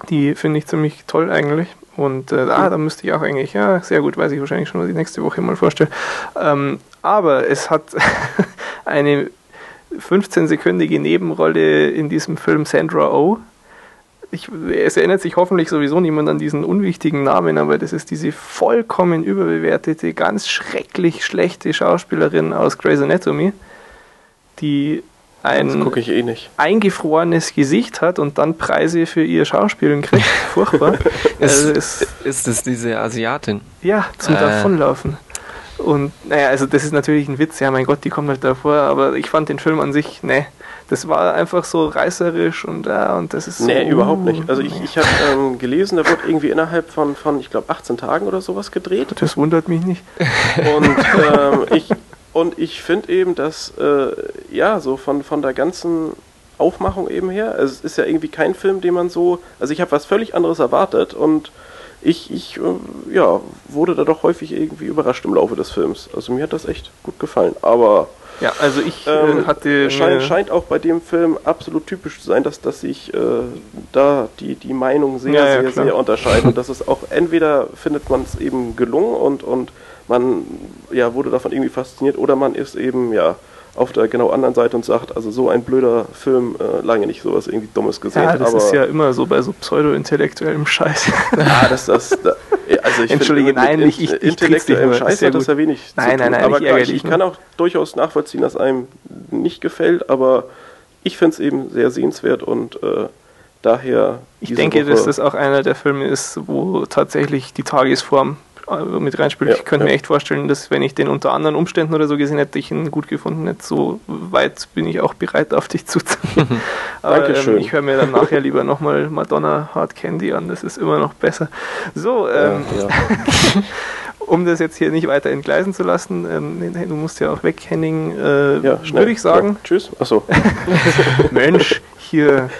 Die finde ich ziemlich toll eigentlich. Und äh, ah, da müsste ich auch eigentlich, ja, sehr gut, weiß ich wahrscheinlich schon, was ich nächste Woche mal vorstelle. Ähm, aber es hat *laughs* eine 15-sekündige Nebenrolle in diesem Film Sandra Oh. Ich, es erinnert sich hoffentlich sowieso niemand an diesen unwichtigen Namen, aber das ist diese vollkommen überbewertete, ganz schrecklich schlechte Schauspielerin aus Grey's Anatomy, die ein eh eingefrorenes Gesicht hat und dann Preise für ihr Schauspielen kriegt. *laughs* Furchtbar. *laughs* also es, Ist es diese Asiatin? ja, zum Äh. Davonlaufen. Und naja, also das ist natürlich ein Witz, ja mein Gott, die kommt halt davor, aber ich fand den Film an sich, ne, das war einfach so reißerisch und ja, und das ist so. Nee, überhaupt nicht. Also uh, ich, ich habe ähm, gelesen, da wird irgendwie innerhalb von, von ich glaube, 18 Tagen oder sowas gedreht. Das wundert mich nicht. Und ähm, ich, und ich finde eben, dass, äh, ja, so von, von der ganzen Aufmachung eben her, also es ist ja irgendwie kein Film, den man so, also ich habe was völlig anderes erwartet und ich, ich äh, ja, wurde da doch häufig irgendwie überrascht im Laufe des Films. Also mir hat das echt gut gefallen. Aber Ja, also ich ähm, äh, hatte scheint, scheint auch bei dem Film absolut typisch zu sein, dass, dass sich äh, da die, die Meinungen sehr, Ja, ja, sehr, klar. sehr unterscheiden. Und dass es auch entweder findet man es eben gelungen und, und man ja, wurde davon irgendwie fasziniert oder man ist eben ja auf der genau anderen Seite und sagt, also so ein blöder Film, äh, lange nicht sowas irgendwie Dummes gesehen. ja, das ist ja immer so bei so pseudo-intellektuellem Scheiß. *laughs* Ah, das, das, da, ja, also ich Entschuldige, finde, nein, ich- ich- ich nur, Scheiß hat das ja wenig Nein, nein, nein, aber ich ärgere ich, kann auch durchaus nachvollziehen, dass einem nicht gefällt, aber ich finde es eben sehr sehenswert und äh, daher Ich denke, Woche- dass das auch einer der Filme ist, wo tatsächlich die Tagesform mit reinspielt. Ja, ich könnte ja. mir echt vorstellen, dass wenn ich den unter anderen Umständen oder so gesehen hätte, ich ihn gut gefunden hätte. So weit bin ich auch bereit, auf dich zuzugehen. *laughs* Aber Dankeschön. ähm, ich höre mir dann nachher lieber nochmal Madonna Hard Candy an. Das ist immer noch besser. So, ähm, ja, *laughs* um das jetzt hier nicht weiter entgleisen zu lassen, ähm, du musst ja auch weg, Henning, äh, Ja, schnell. würde ich sagen, Ja, tschüss. Achso. *laughs* Mensch, hier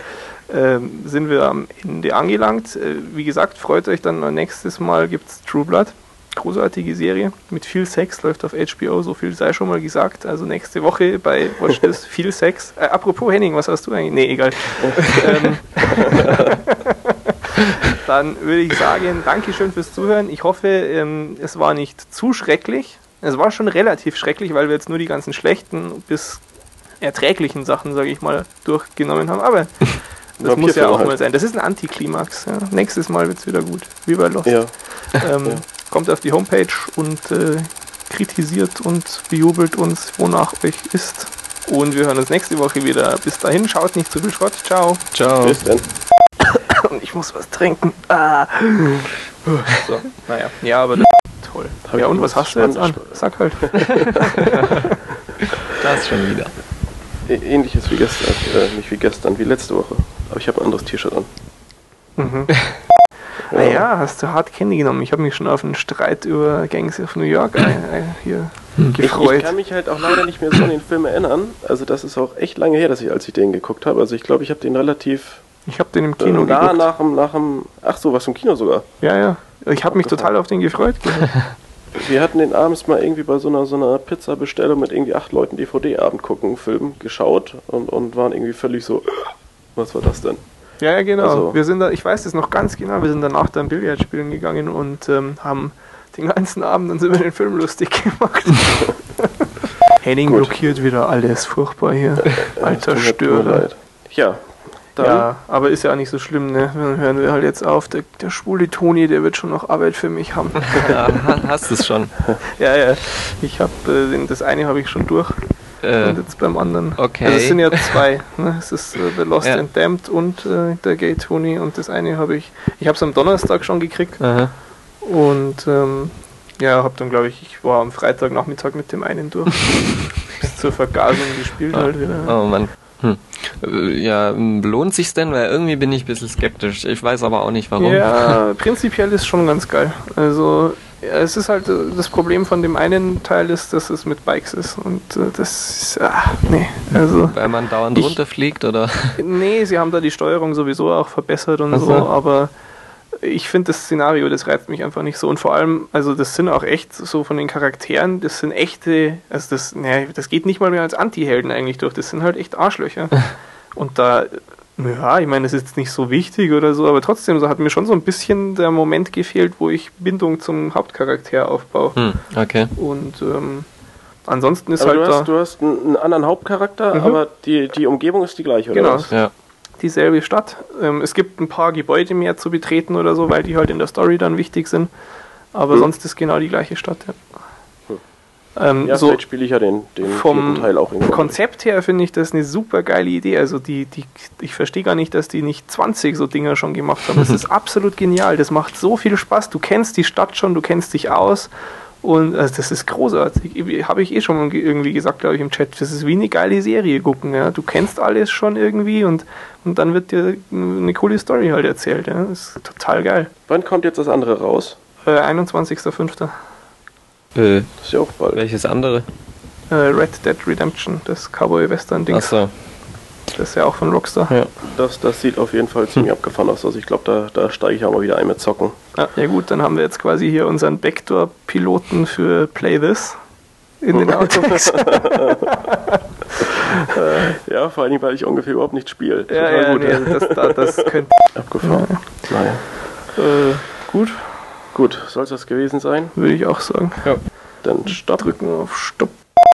ähm, sind wir am Ende angelangt. Äh, wie gesagt, freut euch dann nächstes Mal gibt es True Blood. Großartige Serie mit viel Sex, läuft auf HBO, so viel sei schon mal gesagt. Also nächste Woche bei Watch This *laughs* viel Sex. Äh, apropos Henning, was hast du eigentlich? Nee, egal. *laughs* ähm, *laughs* dann würde ich sagen, Dankeschön fürs Zuhören. Ich hoffe, ähm, es war nicht zu schrecklich. Es war schon relativ schrecklich, weil wir jetzt nur die ganzen schlechten bis erträglichen Sachen, sage ich mal, durchgenommen haben. Aber das muss ja auch halt. mal sein. Das ist ein Antiklimax. Ja. Nächstes Mal wird es wieder gut. Wie bei Lost. Ja. Ähm, Ja. Kommt auf die Homepage und äh, kritisiert und bejubelt uns, wonach euch ist. Und wir hören uns nächste Woche wieder. Bis dahin, schaut nicht zu viel Schrott. Ciao. Ciao. Bis dann. *coughs* Und ich muss was trinken. Ah. So, naja. Ja, aber das toll. Ja, und was hast du jetzt an? Sag halt. *laughs* *laughs* Das schon wieder. Ähnliches wie gestern. Äh, nicht wie gestern, wie letzte Woche. Aber ich habe ein anderes T-Shirt an. Mhm. *laughs* Naja, hast du hart Candy genommen. Ich habe mich schon auf einen Streit über Gangs of New York äh, äh, hier Ich, gefreut. ich kann mich halt auch leider nicht mehr so an den Film erinnern. Also das ist auch echt lange her, dass ich, als ich den geguckt habe. Also ich glaube, ich habe den relativ Ich habe den im äh, Kino nah geguckt. nach dem, nach dem, ach so, was im Kino sogar. Ja, ja. Ich habe mich total auf den gefreut. *laughs* Wir hatten den abends mal irgendwie bei so einer, so einer Pizza-Bestellung mit irgendwie acht Leuten DVD-Abend gucken, Film geschaut und, und waren irgendwie völlig so, was war das denn? Ja, ja, genau. Also- wir sind da, ich weiß das noch ganz genau, wir sind danach dann Billard spielen gegangen und ähm, haben den ganzen Abend uns über den Film lustig *laughs* gemacht. *laughs* Henning Gut. blockiert wieder alles, furchtbar hier. Alter mir- tut mir Störer. Ja, dann Ja, aber ist ja auch nicht so schlimm, ne? Dann hören wir halt jetzt auf. Der, der schwule Toni, der wird schon noch Arbeit für mich haben. *laughs* Ja, ha- hast es schon. *laughs* ja, ja. Ich habe äh, das eine habe ich schon durch Äh, und jetzt beim anderen. okay. Also es sind ja *laughs* zwei. Ne? Es ist äh, The Lost Ja. and Damned und äh, der Gay Tony und das eine habe ich. Ich habe es am Donnerstag schon gekriegt Aha. und ähm, ja, habe dann glaube ich, ich war am Freitagnachmittag mit dem einen durch. Bis zur Vergasung gespielt Ah. halt wieder. Oh Mann. Hm. Äh, Ja, lohnt sich's denn? Weil irgendwie bin ich ein bisschen skeptisch. Ich weiß aber auch nicht warum. Ja, *laughs* prinzipiell ist schon ganz geil. Also es ist halt äh, das Problem von dem einen Teil ist, dass es mit Bikes ist und äh, das ist, ah, nee, also Weil man dauernd Ich- runterfliegt oder. nee, sie haben da die Steuerung sowieso auch verbessert und Ach so, so. aber ich finde das Szenario, das reizt mich einfach nicht so und vor allem, also das sind auch echt so von den Charakteren, das sind echte, also das, nee, das geht nicht mal mehr als Anti-Helden eigentlich durch, das sind halt echt Arschlöcher *laughs* und da ja, ich meine, das ist jetzt nicht so wichtig oder so, aber trotzdem, so hat mir schon so ein bisschen der Moment gefehlt, wo ich Bindung zum Hauptcharakter aufbaue. Hm, okay. Und ähm, ansonsten ist aber halt du da hast, du hast einen, einen anderen Hauptcharakter, Mhm. aber die, die Umgebung ist die gleiche, oder Genau. was? Ja. Dieselbe Stadt. Ähm, es gibt ein paar Gebäude mehr zu betreten oder so, weil die halt in der Story dann wichtig sind. Aber Mhm. sonst ist genau die gleiche Stadt. Ja. Ähm, Ja, so vielleicht spiele ich ja den, den vom Teil auch irgendwann. Konzept her finde ich das eine super geile Idee. Also die, die, ich verstehe gar nicht, dass die nicht 20 so Dinger schon gemacht haben. Das ist *laughs* absolut genial. Das macht so viel Spaß. Du kennst die Stadt schon, du kennst dich aus. Und also das ist großartig. Habe ich eh schon mal ge- irgendwie gesagt, glaube ich, im Chat. Das ist wie eine geile Serie gucken. Ja? Du kennst alles schon irgendwie und, und dann wird dir eine coole Story halt erzählt. Ja? Das ist total geil. Wann kommt jetzt das andere raus? Äh, 21.05. Äh, Das ist ja auch bald. welches andere? Äh, Red Dead Redemption, das Cowboy-Western-Ding. Achso, Das ist ja auch von Rockstar. ja. Das, das sieht auf jeden Fall ziemlich abgefahren aus. Also ich glaube, da, da steige ich auch mal wieder ein mit Zocken. Ja, ja gut, dann haben wir jetzt quasi hier unseren Backdoor-Piloten für Play This in den *laughs* Outtakes. Ja, vor allem, weil ich ungefähr überhaupt nicht spiele. ja, ja, gut. nee, das, da- das *laughs* könnte. Abgefahren. Naja. Äh, gut, Gut, soll es das gewesen sein? würde ich auch sagen. Dann stopp. Drücken auf Stopp.